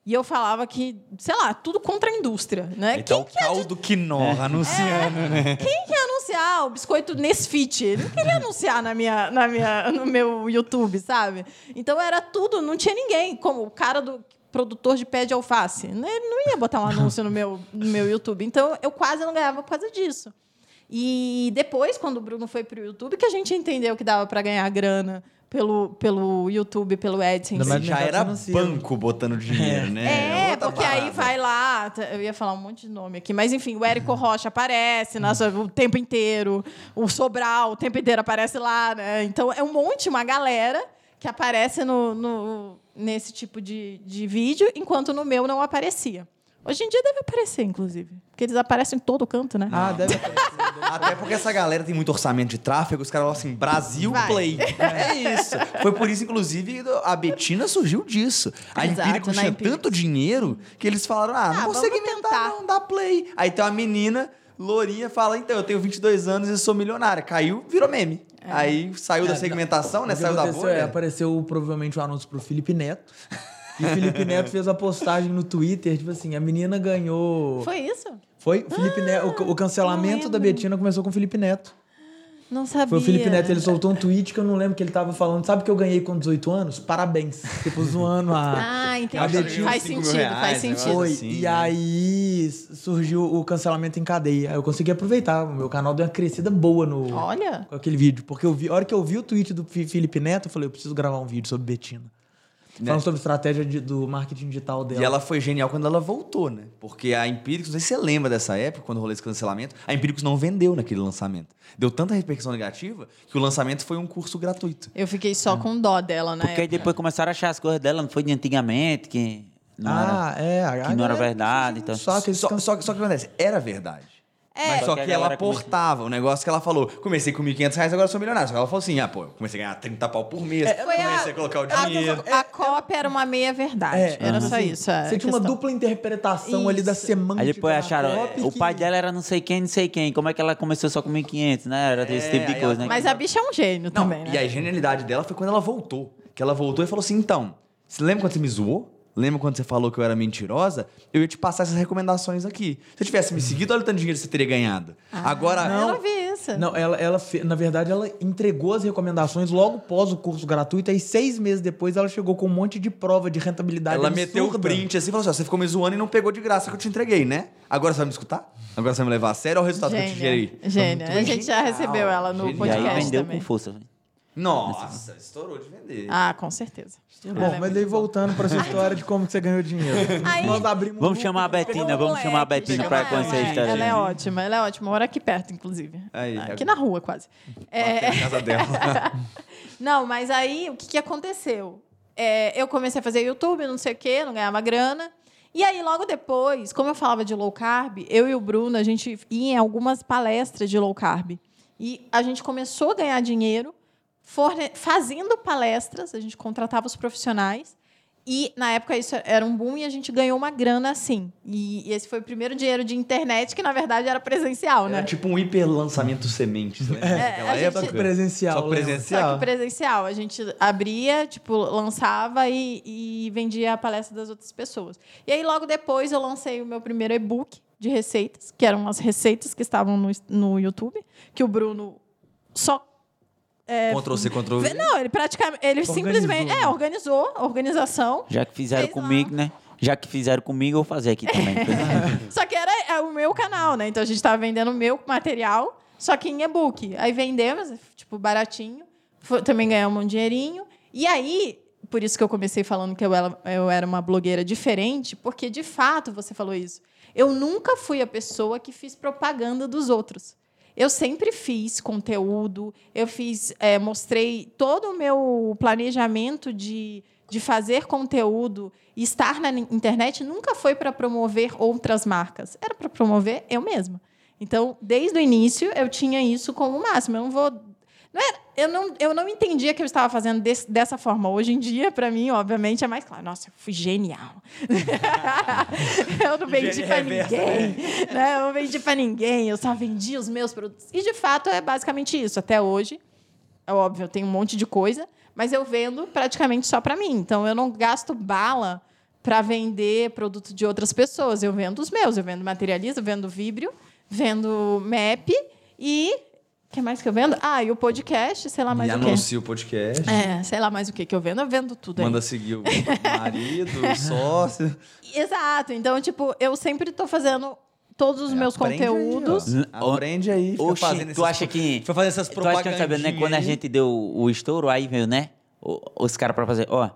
e eu falava que, sei lá, tudo contra a indústria, né? Então, caldo quinoa anunciando, né? Quem quer anunciar o biscoito Nesfit? Ele não queria anunciar na minha, na minha, no meu YouTube, sabe? Então era tudo, não tinha ninguém. Como o cara do produtor de pé de alface. né? Ele não ia botar um anúncio no meu, no meu YouTube. Então eu quase não ganhava por causa disso. E depois, quando o Bruno foi pro YouTube, que a gente entendeu que dava para ganhar grana pelo, pelo YouTube, pelo AdSense. Mais Já era banco botando dinheiro, né? É, Outra porque aí parada. vai lá. Eu ia falar um monte de nome aqui, mas enfim, o Érico Rocha aparece nossa, o tempo inteiro, o Sobral o tempo inteiro aparece lá, né? Então é um monte, uma galera que aparece no, no- nesse tipo de, de vídeo, enquanto no meu não aparecia. Hoje em dia deve aparecer, inclusive. Porque eles aparecem em todo canto, né? Ah, deve aparecer. Até porque essa galera tem muito orçamento de tráfego, os caras falam assim, Brasil Vai. Play. É isso. Foi por isso, inclusive, a Betina surgiu disso. A Exato, Empíricos na tinha Empíricos. tanto dinheiro que eles falaram, ah, Ah, não vou vamos segmentar tentar. não, dá Play. Aí tem uma menina, lourinha, fala, então, eu tenho 22 anos e sou milionária. Caiu, virou meme. É. Aí saiu da segmentação, né? Saiu da bolha. é, apareceu provavelmente o anúncio pro Felipe Neto. E o Felipe Neto fez a postagem no Twitter, tipo assim, a menina ganhou. Foi isso? Foi? O Felipe Neto, o, o cancelamento da. Betina começou com o Felipe Neto. Não sabia. Foi o Felipe Neto, ele soltou um tweet que eu não lembro que ele tava falando. Sabe que eu ganhei com 18 anos? Parabéns. Tipo, zoando a. Ah, A entendi. Betinho, Faz cinco mil sentido, reais, faz sentido. Foi. assim, e né? aí surgiu o cancelamento em cadeia. Aí eu consegui aproveitar. O meu canal deu uma crescida boa no. Olha. Com aquele vídeo. Porque eu vi, a hora que eu vi o tweet do Felipe Neto, eu falei, eu preciso gravar um vídeo sobre Betina. Falando sobre estratégia de- do marketing digital dela. E ela foi genial quando ela voltou, né? Porque a Empíricos, não sei se você lembra dessa época, quando rolou esse cancelamento, a Empíricos não vendeu naquele lançamento. Deu tanta repercussão negativa que o lançamento foi um curso gratuito. Eu fiquei só com dó dela, né? Porque aí depois começaram a achar as coisas dela, não foi de antigamente, que não era. ah, é. a que não era verdade, então. Só que Só, só, que- só que o que acontece? Era verdade. É. Mas só que a que ela portava o negócio que ela falou. Comecei com 1.500 reais, agora sou milionário. Só que ela falou assim: ah, pô, eu comecei a ganhar 30 pau por mês. A- comecei a colocar o a- dinheiro. A, cópia era uma meia verdade. É, era só assim, isso. a Você tinha uma dupla interpretação ali da Isso. semântica. Aí depois acharam, o que- pai dela era não sei quem, não sei quem. Como é que ela começou só com 1.500, né? Era esse É, tipo de coisa, ela- né? Mas a bicha é um gênio Não, também, né? E a genialidade dela foi quando ela voltou. Que ela voltou e falou assim: então, você lembra quando você me zoou? Lembra quando você falou que eu era mentirosa? Eu ia te passar essas recomendações aqui. Se você tivesse me seguido, olha o tanto de dinheiro que você teria ganhado. Agora. Eu não vi isso. Não, ela, ela na verdade, ela entregou as recomendações logo pós o curso gratuito. Aí, seis meses depois, ela chegou com um monte de prova de rentabilidade. Ela meteu o absurda. print assim e falou assim: ó, você ficou me zoando e não pegou de graça que eu te entreguei, né? Agora você vai me escutar? Agora você vai me levar a sério? Olha o resultado que eu te gerei. Gênia. A gente já recebeu ela no Genial. E aí podcast vendeu também. com força. Nossa, estourou de vender. Ah, com certeza. Ela Bom, é mas daí boa. voltando pra essa história de como que você ganhou dinheiro. Aí- Nós abrimos Vamos um chamar a Betina, vamos chamar a Betina ela, conhecer a é. história. Ela é ótima, ela é ótima. Mora aqui perto, inclusive. Aí, aqui é- na rua, quase. É, Na casa dela. Não, mas aí o que, que aconteceu? É, eu comecei a fazer YouTube, não sei o quê, não ganhava grana. E aí, logo depois, como eu falava de low carb, eu e o Bruno, a gente ia em algumas palestras de low carb. E a gente começou a ganhar dinheiro fazendo palestras, a gente contratava os profissionais. E na época isso era um boom e a gente ganhou uma grana assim. E, e esse foi o primeiro dinheiro de internet, que na verdade era presencial, né? Era tipo um hiper lançamento sementes, lembra? É, a gente- época. Só que presencial. Só presencial. Só que presencial. A gente abria, tipo, lançava e, e vendia a palestra das outras pessoas. E aí, logo depois, eu lancei o meu primeiro e-book de receitas, que eram as receitas que estavam no, no YouTube, que o Bruno só. É, Ctrl C, Ctrl V. Não, ele praticamente. Ele simplesmente. né? É, organizou a organização. Já que fizeram Fez lá. comigo, né? Já que fizeram comigo, eu vou fazer aqui também. Só que era é, o meu canal, né? Então a gente estava vendendo o meu material, só que em e-book. Aí vendemos, tipo, baratinho. Foi- também ganhamos um dinheirinho. E aí, por isso que eu comecei falando que eu era, eu era uma blogueira diferente, porque de fato você falou isso. Eu nunca fui a pessoa que fiz propaganda dos outros. Eu sempre fiz conteúdo, eu fiz, é, mostrei todo o meu planejamento de, de fazer conteúdo e estar na internet nunca foi para promover outras marcas, era para promover eu mesma. Então, desde o início, eu tinha isso como máximo. Eu não vou. Não era, eu, não, eu não entendia que eu estava fazendo desse- dessa forma. Hoje em dia, para mim, obviamente, é mais claro. Nossa, eu fui genial. eu não vendi para reverso, ninguém. Né? Eu não vendi para ninguém. Eu só vendi os meus produtos. E, de fato, é basicamente isso. Até hoje, é óbvio, eu tenho um monte de coisa, mas eu vendo praticamente só para mim. Então, eu não gasto bala para vender produto de outras pessoas. Eu vendo os meus. Eu vendo materializa, eu vendo Vibrio, vendo Map e... O que mais que eu vendo? Ah, e o podcast, sei lá mais E o quê. anuncia o podcast. É, sei lá mais o que que eu vendo. Eu vendo tudo aí. Manda seguir o marido, o sócio. Exato. Então, tipo, eu sempre tô fazendo todos os meus Aprende aí, conteúdos. Aprende aí. Fica Oxi, fazendo tu acha que. Fica fazendo essas Tu acha que sabendo, né? Quando a aí. gente deu o estouro, aí veio, né? Os caras pra fazer, ó.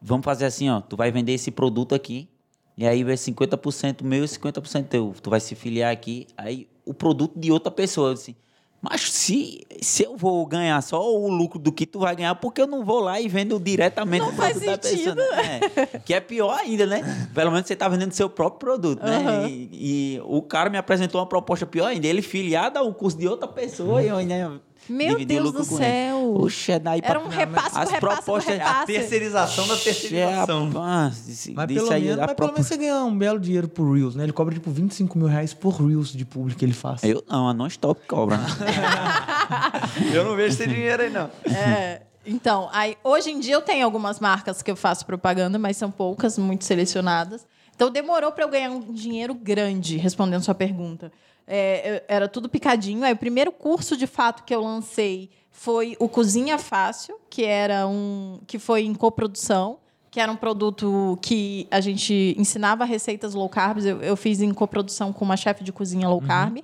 Vamos fazer assim, ó. Tu vai vender esse produto aqui. E aí vai 50% meu e 50% teu. Tu vai se filiar aqui. Aí o produto de outra pessoa. Disse, mas se, se eu vou ganhar só o lucro do que tu vai ganhar, porque eu não vou lá e vendo diretamente Não o faz sentido. pessoa? né? É. Que é pior ainda, né? Pelo menos você tá vendendo seu próprio produto, né? Aham. E, e o cara me apresentou uma proposta pior ainda. Ele filiado ao curso de outra pessoa e eu ainda. Meu dividi o Deus lucro do com ele. céu. Oxe, é daí pra... Era um repasse As repasse propostas- A repasse. terceirização da terceirização. Mas, Mas pelo, menos, mas pelo menos você ganha um belo dinheiro por Reels, né? Ele cobra tipo 25 mil reais por Reels de público que ele faz. Eu não, a non-stop cobra. né? Eu não vejo esse dinheiro aí, não. É, então, aí, hoje em dia eu tenho algumas marcas que eu faço propaganda, mas são poucas, muito selecionadas. Então demorou para eu ganhar um dinheiro grande, respondendo sua pergunta. É, era tudo picadinho. Aí o primeiro curso de fato que eu lancei foi o Cozinha Fácil, que era um que foi em coprodução, que era um produto que a gente ensinava receitas low carb. Eu, eu fiz em coprodução com uma chefe de cozinha low carb.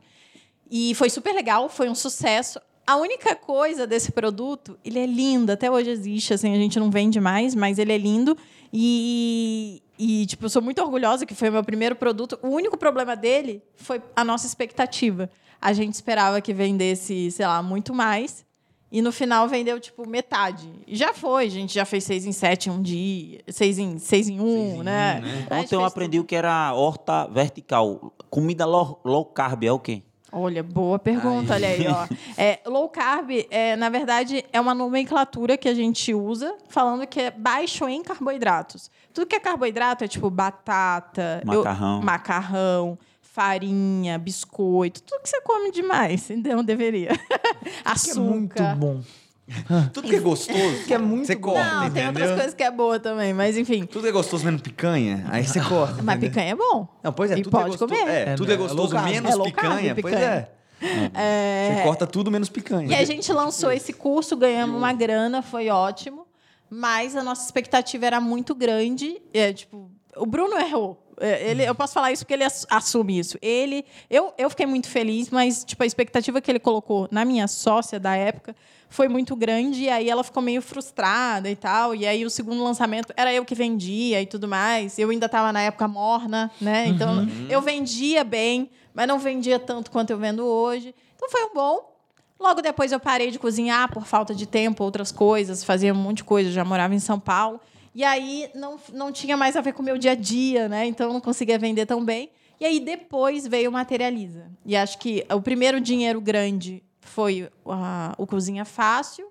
E foi super legal, foi um sucesso. A única coisa desse produto, ele é lindo, até hoje existe, assim, a gente não vende mais, mas ele é lindo. E, e tipo, eu sou muito orgulhosa que foi o meu primeiro produto. O único problema dele foi a nossa expectativa. A gente esperava que vendesse, sei lá, muito mais. E no final vendeu, tipo, metade. E já foi, a gente já fez seis em sete em um dia, seis em, seis em um, né? A gente Ontem eu aprendi o que era horta vertical. Comida low, low carb é o quê? Olha, boa pergunta, olha aí, ó. É, low carb, é, na verdade, é uma nomenclatura que a gente usa falando que é baixo em carboidratos. Tudo que é carboidrato é tipo batata, eu- Macarrão. macarrão, farinha, biscoito, tudo que você come demais, então deveria. Que Açúcar. é muito bom. Tudo que é gostoso. Que é muito Você corta, Não, tem outras entendeu? coisas que é boa também, mas enfim. Tudo que é gostoso menos picanha, aí você corta. Mas entendeu? picanha é bom. Não, pois é, E tudo pode é gostoso. comer. É, É, tudo é gostoso É menos É low carb, picanha, pois picanha. é. É, Você corta tudo menos picanha. E a gente lançou esse curso, ganhamos uma grana, foi ótimo. Mas a nossa expectativa era muito grande. É, tipo, o Bruno errou. É, Ele, eu posso falar isso porque ele ass- assume isso. Ele, eu, eu fiquei muito feliz, mas tipo a expectativa que ele colocou na minha sócia da época foi muito grande e aí ela ficou meio frustrada e tal. E aí o segundo lançamento era eu que vendia e tudo mais. Eu ainda estava na época morna, né? Então eu vendia bem, mas não vendia tanto quanto eu vendo hoje. Então foi um bom. Logo depois eu parei de cozinhar por falta de tempo, outras coisas, fazia um monte de coisa, já morava em São Paulo. E aí não, não tinha mais a ver com o meu dia a dia, né? Então eu não conseguia vender tão bem. E aí depois veio o Materializa. E acho que o primeiro dinheiro grande foi a- o Cozinha Fácil.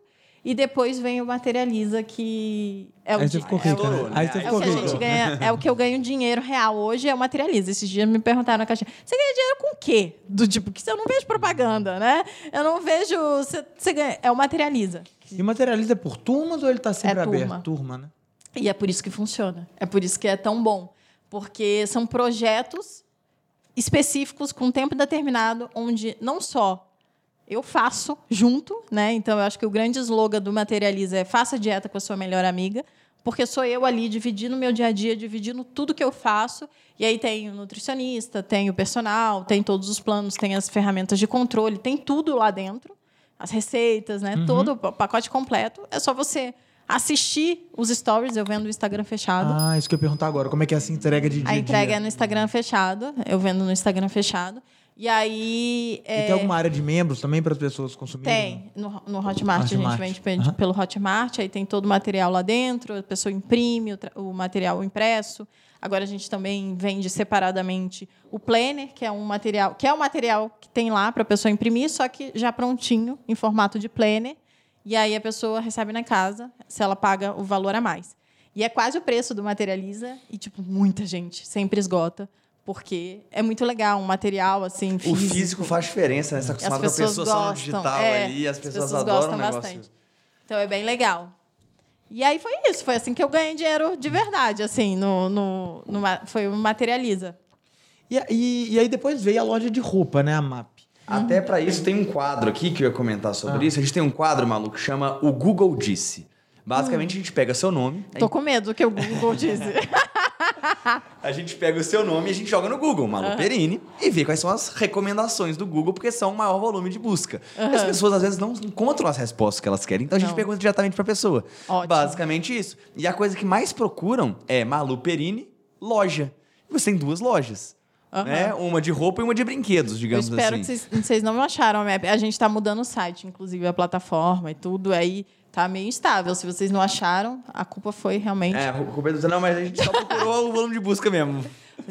E depois vem o Materializa, que é o, Aí você ficou é o- né? Aí você é ficou o que a gente ganha, é o que eu ganho dinheiro real hoje, é o materializa. Esses dias me perguntaram na caixinha, você ganha dinheiro com o quê? Do tipo, que eu não vejo propaganda, né? Eu não vejo. Você, você ganha, é o materializa. E materializa por turmas ou ele tá sempre É aberto? turma. Turma, né? E é por isso que funciona. É por isso que é tão bom. Porque são projetos específicos com tempo determinado, onde não só eu faço junto, né? Então eu acho que o grande slogan do Materializa é faça dieta com a sua melhor amiga, porque sou eu ali dividindo meu dia a dia, dividindo tudo que eu faço. E aí tem o nutricionista, tem o personal, tem todos os planos, tem as ferramentas de controle, tem tudo lá dentro, as receitas, né? Todo o pacote completo. É só você assistir os stories, eu vendo o Instagram fechado. Ah, isso que eu ia perguntar agora. Como é que é essa entrega de dia A entrega dia? é no Instagram fechado, eu vendo no Instagram fechado. E aí. E é, tem alguma área de membros também para as pessoas consumirem? Tem. No, no Hotmart, a gente Hotmart. vende pe- Aham. pelo Hotmart, aí tem todo o material lá dentro, a pessoa imprime o, o material impresso. Agora a gente também vende separadamente o planner, que é um material, que é o material que tem lá para a pessoa imprimir, só que já prontinho, em formato de planner. E aí a pessoa recebe na casa, se ela paga o valor a mais. E é quase o preço do Materializa, e tipo, muita gente sempre esgota, porque é muito legal, um material assim, O físico. físico faz diferença, né? Você tá E acostumado com a pessoas pessoa só no gostam. digital é, ali, as as pessoas, pessoas adoram gostam o negócio. bastante. Então é bem legal. E aí foi isso, foi assim que eu ganhei dinheiro de verdade, assim, no, no, no foi o Materializa. E, e, e aí depois veio a loja de roupa, né? A MAP. Até pra isso tem um quadro aqui que eu ia comentar sobre Ah. isso. A gente tem um quadro, maluco, que chama o Google Disse. Basicamente, a gente pega seu nome, Tô com medo do que o Google disse. a gente pega o seu nome e a gente joga no Google, Malu Perini, e vê quais são as recomendações do Google, porque são o maior volume de busca. E As pessoas às vezes não encontram as respostas que elas querem, então a gente Não. pergunta diretamente pra pessoa. Ótimo. Basicamente isso. E a coisa que mais procuram é Malu Perini, loja. Você tem duas lojas. Aham. Né? Uma de roupa e uma de brinquedos, Eu digamos espero assim. que vocês, não acharam a map. A gente tá mudando o site, inclusive a plataforma e tudo, aí tá meio instável. Se vocês não acharam, a culpa foi realmente É, o Roberto não, mas a gente só procurou o volume de busca mesmo.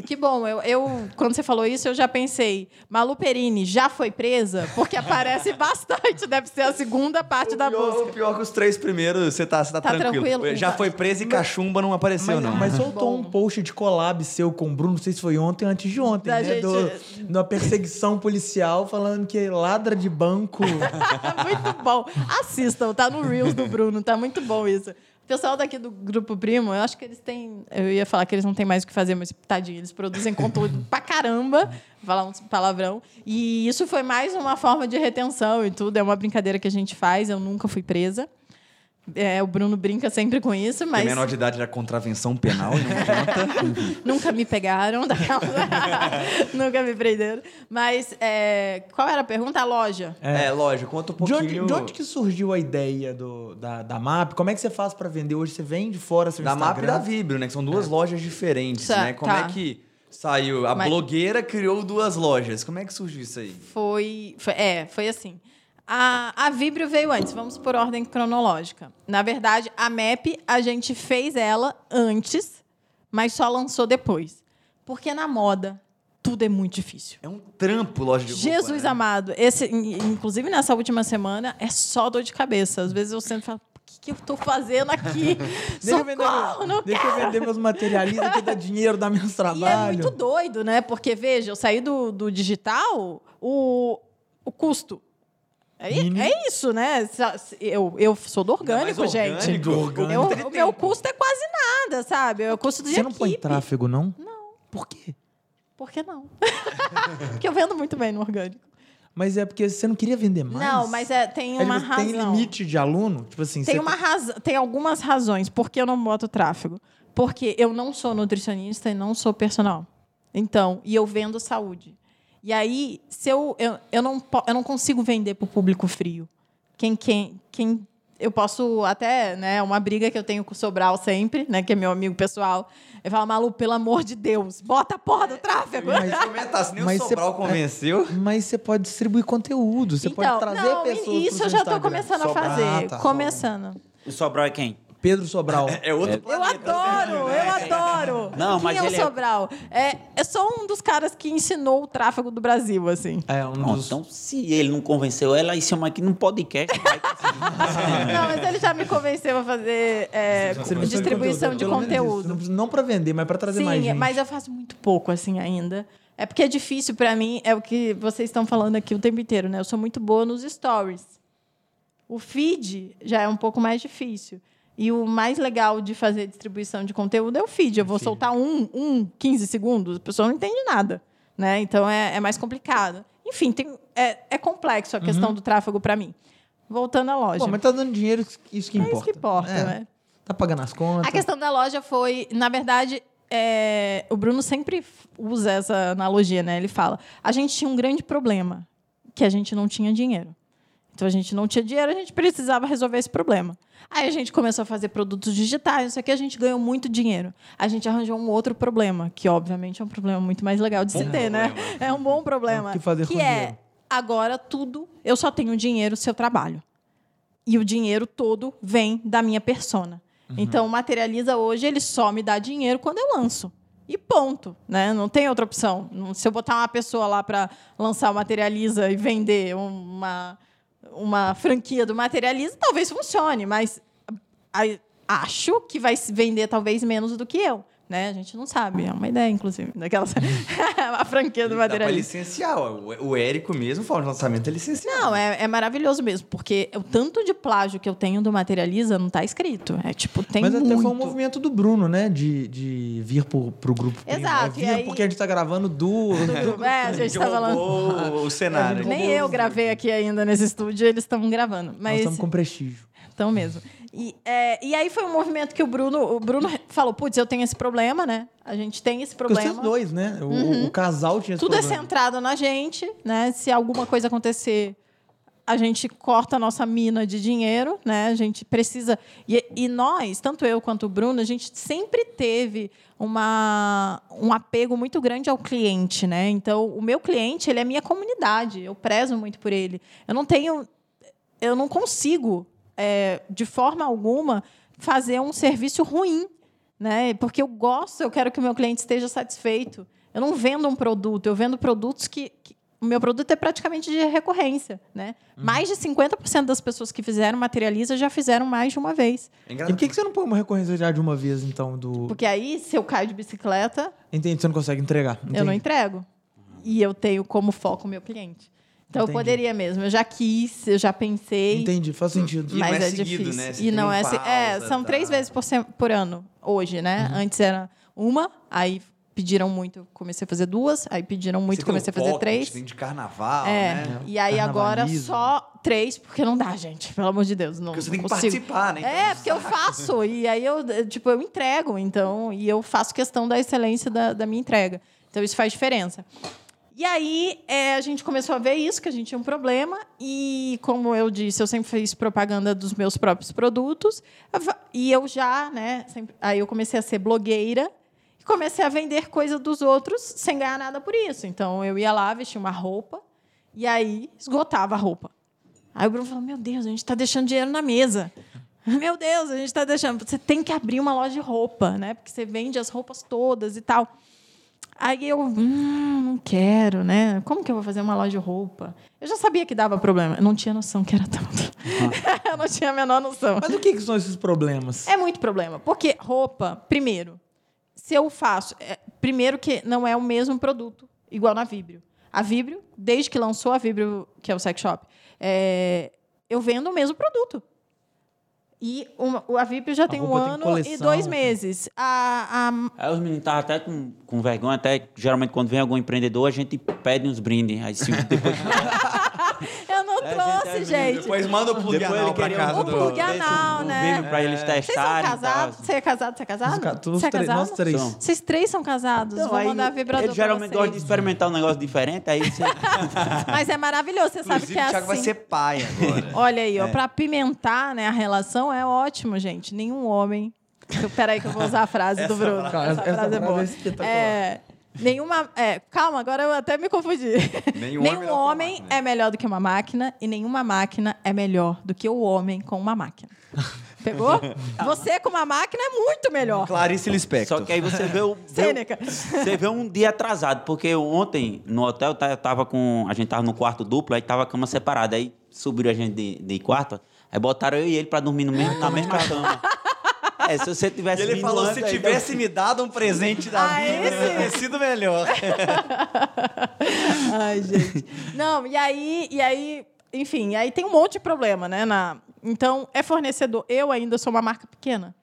Que bom, eu, eu quando você falou isso, eu já pensei, Malu Perini já foi presa? Porque aparece bastante, deve ser a segunda parte da pior, busca. o pior que os três primeiros, você tá, você tá, Tá tranquilo. tranquilo? Já foi preso e cachumba não apareceu, Mas, não. mas soltou Bom. um post de collab seu com o Bruno, não sei se foi ontem ou antes de ontem, Da né? gente- Do, de uma perseguição policial falando que ladra de banco. muito bom. Assistam, tá no Reels do Bruno, tá muito bom isso. Pessoal daqui do Grupo Primo, eu acho que eles têm. Eu ia falar que eles não têm mais o que fazer, mas tadinho, eles produzem conteúdo pra caramba, falar um palavrão. E isso foi mais uma forma de retenção e tudo. É uma brincadeira que a gente faz, eu nunca fui presa. É, o Bruno brinca sempre com isso, mas. Porque menor de idade era contravenção penal e não conta. Nunca me pegaram daquela. Nunca me prenderam. Mas é, qual era a pergunta? A loja. é, lógico, conta um De pouquinho. onde, de onde que surgiu a ideia do, da, da MAP? Como é que você faz pra vender hoje? Você vende fora seu Da MAP e Instagram? da Vibrio, né? Que são duas lojas diferentes, Tá, né? Como tá. é que saiu? A Mas- blogueira criou duas lojas. Como é que surgiu isso aí? Foi, foi- é, foi assim. A, a Vibrio veio antes, vamos por ordem cronológica. Na verdade, a MAP a gente fez ela antes, mas só lançou depois. Porque na moda tudo é muito difícil. É um trampo loja de roupa, Jesus né? amado, esse, in- inclusive nessa última semana é só dor de cabeça. Às vezes eu sempre falo, o que, que eu tô fazendo aqui? Deixa eu vender, não deixa eu vender meus materialistas que dá dinheiro, dá meus E é trabalhos. muito doido, né? Porque, veja, eu saí do, do digital, o, o custo. É, Mínimo. é isso, né? Eu, eu sou do orgânico, mais gente. orgânico, Do orgânico. Eu- o meu custo é quase nada, sabe? É o custo de Você não põe equipe. tráfego, não? Não. Por quê? Por que não? porque eu vendo muito bem no orgânico. Mas é porque você não queria vender mais? Não, mas é, tem É, uma tipo, razão. Tem limite de aluno? Tipo assim, Tem, uma razão, tem algumas razões por que eu não boto tráfego. Porque eu não sou nutricionista e não sou personal. Então, e eu vendo saúde. E aí, se eu, eu, eu, não, eu não consigo vender para o público frio. Quem, quem, quem eu posso até, né, uma briga que eu tenho com o Sobral sempre, né, que é meu amigo pessoal. Eu falo, Malu, pelo amor de Deus, bota a porra do tráfego. Mas comentar, se nem Mas o você- Sobral convenceu. Mas você pode distribuir conteúdo, você pode trazer Então, não, pessoas isso eu já estou começando a fazer. tá. começando. O Sobral é quem? Pedro Sobral. É outro Eu planeta. adoro, eu adoro. Não, Quem mas é o ele é- Sobral? É, é só um dos caras que ensinou o tráfego do Brasil, assim. É, um Não, dos... então, se ele não convenceu ela, e chama aqui num podcast. Não, mas ele já me convenceu a fazer é, distribuição de isso. Não, conteúdo. precisa- não pra vender, mas pra trazer mais Sim, gente. mas eu faço muito pouco, assim, ainda. É porque é difícil pra mim, é o que vocês estão falando aqui o tempo inteiro, né? Eu sou muito boa nos stories. O feed já é um pouco mais difícil. E o mais legal de fazer distribuição de conteúdo é o feed. Eu vou soltar um, um 15 segundos, a pessoa não entende nada. Né? Então é, é mais complicado. Enfim, tem- é, é complexo a questão do tráfego para mim. Voltando à loja. Pô, mas tá dando dinheiro, isso que é importa. isso que importa, É, né? Tá pagando as contas. A questão da loja foi, na verdade, é, o Bruno sempre usa essa analogia, né? Ele fala: a gente tinha um grande problema, que a gente não tinha dinheiro. Então a gente não tinha dinheiro, a gente precisava resolver esse problema. Aí a gente começou a fazer produtos digitais, isso aqui a gente ganhou muito dinheiro. A gente arranjou um outro problema, que obviamente é um problema muito mais legal de se ter, né? É um bom problema. O que fazer com é dinheiro. agora tudo, eu só tenho dinheiro se eu trabalho. E o dinheiro todo vem da minha persona. Uhum. Então, o Materializa hoje, ele só me dá dinheiro quando eu lanço. E ponto, né? Não tem outra opção. Se eu botar uma pessoa lá para lançar o Materializa e vender uma, uma franquia do Materializa, talvez funcione, mas a- acho que vai se vender talvez menos do que eu. Né? A gente não sabe, é uma ideia, inclusive, daquelas a franquia do pra Materializa. licenciar. O o Érico mesmo fala de lançamento, é licenciado. Não, é, é maravilhoso mesmo, porque o tanto de plágio que eu tenho do Materializa não tá escrito. É tipo, tem Mas até muito. foi um movimento do Bruno, né? De, de vir pro, pro grupo. Primo. Exato, É e vir aí- porque a gente tá gravando do. Do. É, a gente tá falando. roubou o cenário. Nem eu gravei aqui ainda nesse estúdio, eles estão gravando. Nós Mas estamos com prestígio. Então mesmo. E, é, e aí foi um movimento que o Bruno, o Bruno falou: putz, eu tenho esse problema, né? A gente tem esse Porque problema. vocês dois, né? O, o casal tinha esse Tudo é problema. centrado na gente, né? Se alguma coisa acontecer, a gente corta a nossa mina de dinheiro, né? A gente precisa. E, e nós, tanto eu quanto o Bruno, a gente sempre teve uma, um apego muito grande ao cliente, né? Então, o meu cliente, ele é minha comunidade. Eu prezo muito por ele. Eu não tenho. Eu não consigo, é, de forma alguma, fazer um serviço ruim né? Porque eu gosto, eu quero que o meu cliente esteja satisfeito. Eu não vendo um produto, eu vendo produtos que, que- o meu produto é praticamente de recorrência, né? Mais de 50% das pessoas que fizeram materializa já fizeram mais de uma vez. É E por que, que você não põe uma recorrência já de uma vez, então? Do... Porque aí, se eu caio de bicicleta, Entendi, você não consegue entregar. eu não Entendi. entrego. E eu tenho como foco o meu cliente. Então Entendi. eu poderia mesmo. Eu já quis, eu já pensei. Entendi, faz sentido. E mas não é é, seguido, difícil. né? Você E não é, pausa, se- é, são tá. três vezes por, por ano hoje, né? Uhum. Antes era uma, aí pediram muito, comecei a fazer duas, aí pediram muito, Você tem comecei a o fazer pocket, três. Tem de carnaval, É, né? e aí agora só três, porque não dá, gente, pelo amor de Deus, não, Porque você não tem que consigo. participar, né? Então, É, porque eu faço, e aí eu, tipo, eu entrego, então, e eu faço questão da excelência da, da minha entrega. Então, isso faz diferença. E aí, é, a gente começou a ver isso, que a gente tinha um problema, e como eu disse, eu sempre fiz propaganda dos meus próprios produtos, e eu já, né, sempre- aí eu comecei a ser blogueira, e comecei a vender coisa dos outros sem ganhar nada por isso. Então, eu ia lá, vestia uma roupa, e aí esgotava a roupa. Aí o Bruno falou: Meu Deus, a gente está deixando dinheiro na mesa. Meu Deus, a gente está deixando. Você tem que abrir uma loja de roupa, né? Porque você vende as roupas todas e tal. Aí eu, hum, não quero, né? Como que eu vou fazer uma loja de roupa? Eu já sabia que dava problema. Eu não tinha noção que era tanto. eu não tinha a menor noção. Mas o que, que são esses problemas? É muito problema. Porque roupa, primeiro, se eu faço. é, primeiro que não é o mesmo produto, igual na Vibrio. A Vibrio, desde que lançou a Vibrio, que é o sex shop, é, eu vendo o mesmo produto. E uma- a Vibrio já tem um ano e coleção, dois tem- meses. A, a- Aí os meninos estavam até com, com vergonha, até geralmente quando vem algum empreendedor, a gente pede uns brindes. Aí se depois. Eu não É, trouxe, gente, gente. Depois manda o plug Depois anal ele pra queria casa um do... plug anal, um né? vídeo pra eles Vocês são testarem. e tal. casados? Você é casado? Você é casado? Os ca- todos Você é três- casado? nós três. São. Vocês três são casados. Então, Vou aí mandar vibrador Ele geralmente pra gosta de vocês. experimentar um negócio diferente, aí você. Mas é maravilhoso, você sabe Inclusive, que é o Thiago vai assim. ser pai agora. Olha aí, ó, pra apimentar né, a relação é ótimo, gente. Nenhum homem. Peraí, que eu vou usar a frase do Bruno. Cara, essa, essa frase é frase boa. é espetacular. É, nenhuma. É, calma, agora eu até me confundi. Nenhum Nenhum homem é homem é melhor do que uma máquina e nenhuma máquina é melhor do que o homem com uma máquina. Pegou? Você com uma máquina é muito melhor. Clarice Lispector. Só que aí você vê o. Sêneca. Você vê um dia atrasado, porque ontem no hotel eu tava com. A gente tava no quarto duplo, aí tava a cama separada. Aí subiram a gente de, de quarto, aí botaram eu e ele pra dormir no mesmo, na mesma cama. É, se você E tivesse. ele vindo falou, se aí tivesse me dado um presente da Aí vida, teria sido melhor. Ai, gente. Não, e aí, e aí, enfim, aí tem um monte de problema, né? Na... Então, é fornecedor. Eu ainda sou uma marca pequena.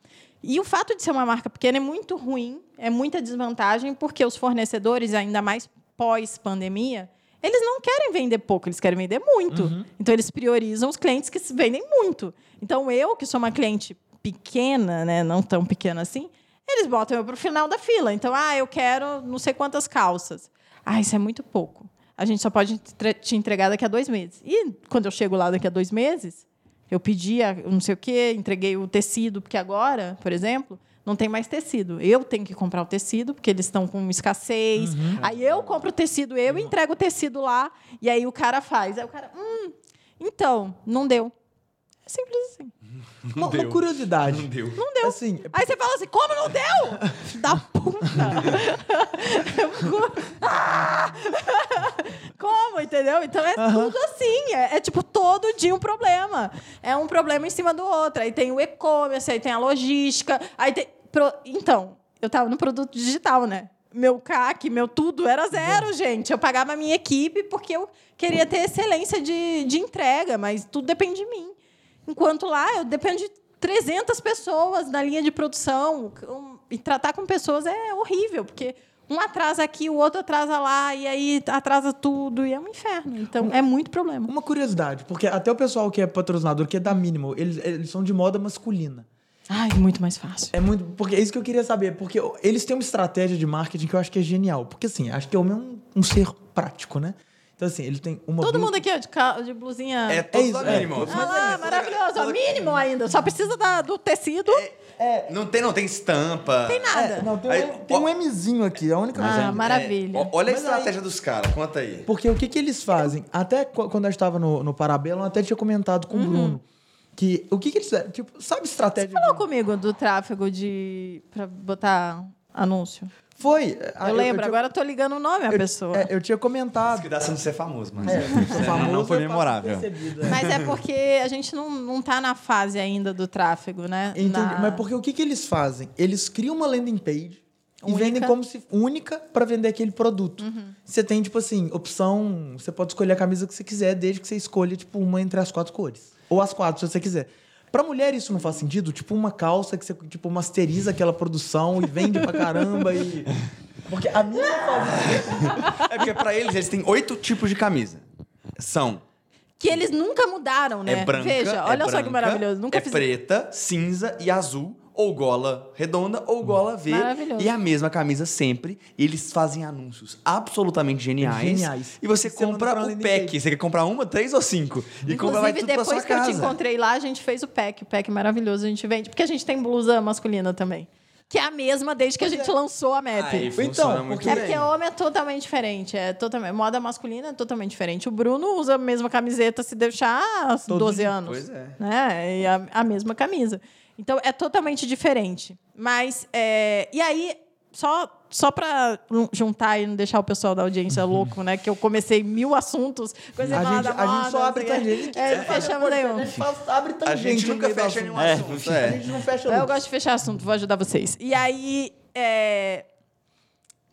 E o fato de ser uma marca pequena é muito ruim, é muita desvantagem, porque os fornecedores, ainda mais pós-pandemia, eles não querem vender pouco, eles querem vender muito. Então, eles priorizam os clientes que se vendem muito. Então, eu, que sou uma cliente pequena, né, não tão pequena assim, eles botam eu para o final da fila. Então, ah, eu quero não sei quantas calças. Ah, isso é muito pouco. A gente só pode te entregar daqui a dois meses. E quando eu chego lá daqui a dois meses, eu pedia não sei o quê, entreguei o tecido, porque agora, por exemplo, não tem mais tecido. Eu tenho que comprar o tecido, porque eles estão com escassez. Aí eu compro o tecido, eu entrego o tecido lá, e aí o cara faz. Aí o cara, hum, então, não deu. É simples assim. Uma, uma curiosidade. deu. Não deu. Assim, Aí você fala assim, como não deu? da puta. "Ah!" como, entendeu? Então é tudo assim. É, é, tipo todo dia um problema. É um problema em cima do outro. Aí tem o e-commerce, aí tem a logística, aí tem. pro- Então, eu tava no produto digital, né? Meu CAC, meu tudo era zero, gente. Eu pagava a minha equipe porque eu queria ter excelência de, de entrega, mas tudo depende de mim. Enquanto lá, eu dependo de 300 pessoas na linha de produção. Um- E tratar com pessoas é horrível, porque um atrasa aqui, o outro atrasa lá, e aí atrasa tudo, e é um inferno. Então, é muito problema. uma curiosidade, porque até o pessoal que é patrocinador, que é da Minimal, eles, eles são de moda masculina. Ai, muito mais fácil. É muito. Porque é isso que eu queria saber. Porque eles têm uma estratégia de marketing que eu acho que é genial. Porque, assim, acho que o homem é um, um ser prático, né? Então, assim, ele tem uma. Todo blusa- mundo aqui ó, de, ca- de blusinha. É todos isso, da é. mínima. Ah lá, maravilhoso. ó, mínimo ainda. Só precisa da- do tecido. Não tem, não tem estampa. Tem nada. É, não, tem, Aí, um, tem ó- um Mzinho aqui, a única coisa. Ah, maravilha. É, olha a Mas estratégia dos caras, conta aí. Porque o que, que eles fazem? Até qu- quando eu estava no, no Parabellum, eu até tinha comentado com o Bruno. Que o que, que eles fizeram? Tipo, sabe estratégia? Falou de- comigo do tráfego de. pra botar anúncio. Foi. ah, Eu lembro, tinha- agora eu tô ligando o nome à eu, pessoa. é, eu tinha comentado. Cuidado pra não ser famoso, mas. É, famoso não foi é fácil memorável. percebido, é. Mas é porque a gente não, não tá na fase ainda do tráfego, né? Entendi. Na- Mas porque o que, que eles fazem? Eles criam uma landing page e Única. vendem como se única para vender aquele produto. Você tem, tipo assim, opção. Você pode escolher a camisa que você quiser, desde que você escolha, tipo, uma entre as quatro cores. Ou as quatro, se você quiser. Pra mulher isso não faz sentido? Tipo, uma calça que você, tipo, masteriza aquela produção e vende pra caramba e. Porque a minha faz. É porque pra eles, eles têm oito tipos de camisa. São Que eles nunca mudaram, né? é branca, Veja, é olha só que branca, maravilhoso. Nunca é fiz preta, cinza e azul. Ou gola redonda ou gola V. Maravilhoso. E a mesma camisa sempre. E eles fazem anúncios absolutamente geniais. Geniais. E você você compra pra o pack. Você quer comprar uma, três ou cinco. E compra vai Inclusive, tudo pra depois sua que eu casa. te encontrei lá, a gente fez o pack. O pack maravilhoso, a gente vende. Porque a gente tem blusa masculina também. Que é a mesma desde que a gente lançou a MAP. Aí, Então, muito porque- É bem. porque homem é totalmente diferente. É totalmente, moda masculina é totalmente diferente. O Bruno usa a mesma camiseta se deixar há Todo 12 dia. anos. Pois é. Né? E a, a mesma camisa. Então é totalmente diferente. Mas, é, e aí, só, só para juntar e não deixar o pessoal da audiência louco, né? Que eu comecei mil assuntos. Coisa A gente, da a gente moda, só não abre sei o quê. tangente. É, não fechamos nenhum. A gente abre tangente. A gente no nunca fecha nenhum assunto. assunto. A É. gente não fecha Eu gosto de fechar assunto, vou ajudar vocês. E aí, é,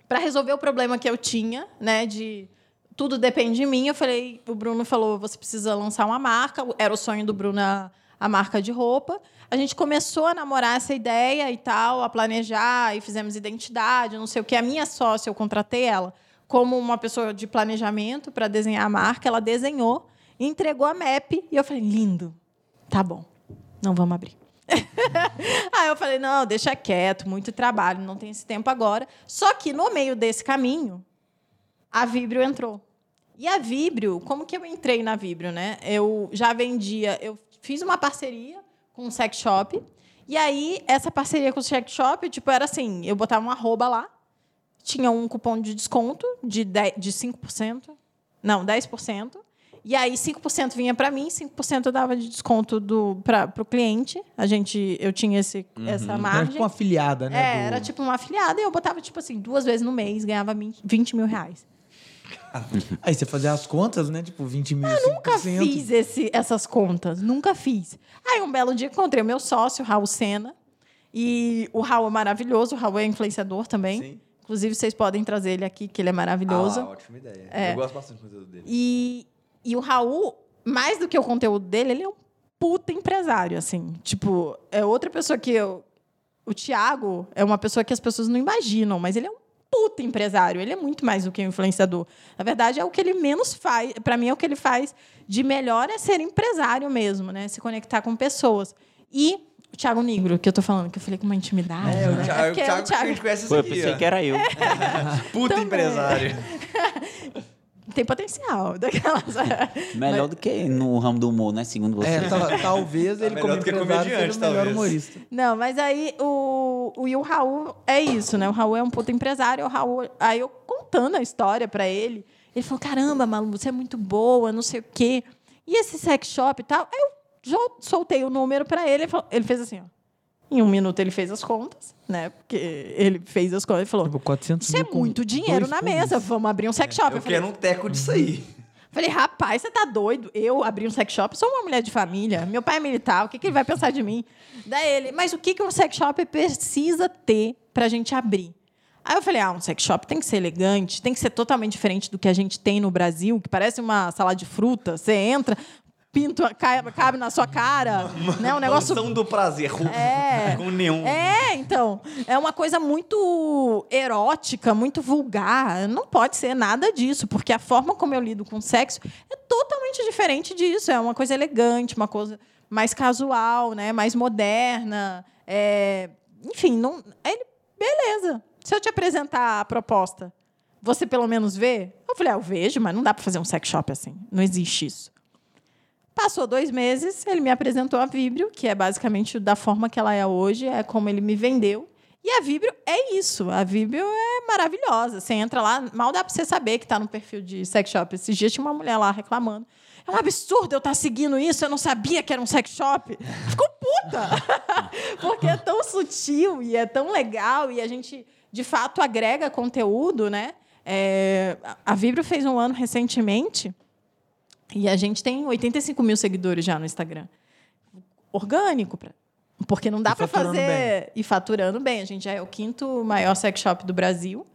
para resolver o problema que eu tinha, né, de tudo depende de mim, eu falei, o Bruno falou, você precisa lançar uma marca, era o sonho do Bruno a, a marca de roupa. A gente começou a namorar essa ideia e tal, a planejar, e fizemos identidade, não sei o que. A minha sócia, eu contratei ela como uma pessoa de planejamento para desenhar a marca, ela desenhou, entregou a map, e eu falei, lindo, tá bom, não vamos abrir. Aí eu falei, não, deixa quieto, muito trabalho, não tem esse tempo agora. Só que no meio desse caminho, a Vibrio entrou. E a Vibrio, como que eu entrei na Vibrio, né? Eu já vendia, eu fiz uma parceria com um sex shop. E aí, essa parceria com o sex shop, tipo, era assim, eu botava um arroba lá, tinha um cupom de desconto de, 10, de 5%, não, 10%. E aí 5% vinha para mim, 5% eu dava de desconto do para o cliente. A gente eu tinha esse essa Era margem. tipo uma afiliada, né? É, do- era tipo uma afiliada e eu botava, tipo assim, duas vezes no mês, ganhava 20, 20 mil reais. Aí você fazia as contas, né? Tipo, 20 mil, Eu nunca fiz esse, essas contas, nunca fiz. Aí um belo dia encontrei o meu sócio, o Raul Sena. E o Raul é maravilhoso, o Raul é influenciador também. Sim. Inclusive, vocês podem trazer ele aqui, que ele é maravilhoso. Ah, ótima ideia. É. Eu gosto bastante do conteúdo dele. E, e o Raul, mais do que o conteúdo dele, ele é um puta empresário, assim. Tipo, é outra pessoa que eu. O Thiago é uma pessoa que as pessoas não imaginam, mas ele é um puta empresário. Ele é muito mais do que um influenciador. Na verdade, é o que ele menos faz. Para mim, é o que ele faz de melhor é ser empresário mesmo, né? Se conectar com pessoas. E o Thiago Negro, que eu tô falando, que eu falei com uma intimidade. É, o né? Thiago, porque o Thiago que a gente conhece isso Pô, eu aqui, pensei ó. que era eu. Puta Também. empresário. Tem potencial. Daquelas... Melhor do que no ramo do humor, né? Segundo você. É, tal- talvez ele, Tá melhor como empresário, seja o melhor talvez. humorista. Não, mas aí o, o, e o Raul é isso, né? O Raul é um puto empresário. O Raul, aí eu contando a história pra ele, ele falou: caramba, Malu, você é muito boa, não sei o quê. E esse sex shop e tal. Aí eu soltei o número pra ele. Ele, falou- ele fez assim, ó. Em um minuto ele fez as contas, né? Porque ele fez as contas e falou: Tipo, 400 Isso é muito dinheiro na mesa, vamos abrir um sex shop. Eu Eu falei, quero um teco disso aí. Falei, rapaz, você tá doido? Eu abri um sex shop, sou uma mulher de família, meu pai é militar, o que, que ele vai pensar de mim? Daí ele, mas o que, que um sex shop precisa ter pra gente abrir? Aí eu falei, ah, um sex shop tem que ser elegante, tem que ser totalmente diferente do que a gente tem no Brasil, que parece uma salada de fruta. Você entra, pinto, cabe na sua cara, né? Um negócio do prazer. É. Com neon. é, então. É uma coisa muito erótica, muito vulgar. Não pode ser nada disso, porque a forma como eu lido com sexo é totalmente diferente disso. É uma coisa elegante, uma coisa mais casual, né? mais moderna. É, Enfim, não. Ele, beleza. Se eu te apresentar a proposta, você pelo menos vê? Eu falei, ah, eu vejo, mas não dá para fazer um sex shop assim. Não existe isso. Passou dois meses, ele me apresentou a Vibrio, que é basicamente da forma que ela é hoje, é como ele me vendeu. E a Vibrio é isso. A Vibrio é maravilhosa. Você entra lá, mal dá pra você saber que tá no perfil de sex shop. Esses dias tinha uma mulher lá reclamando. É um absurdo eu estar seguindo isso, eu não sabia que era um sex shop. Ficou puta! Porque é tão sutil e é tão legal e a gente, de fato, agrega conteúdo, né? É, a Vibrio fez um ano recentemente e a gente tem 85 mil seguidores já no Instagram. Orgânico. Pra... Porque não dá para fazer. E faturando bem. A gente já é o quinto maior sex shop do Brasil,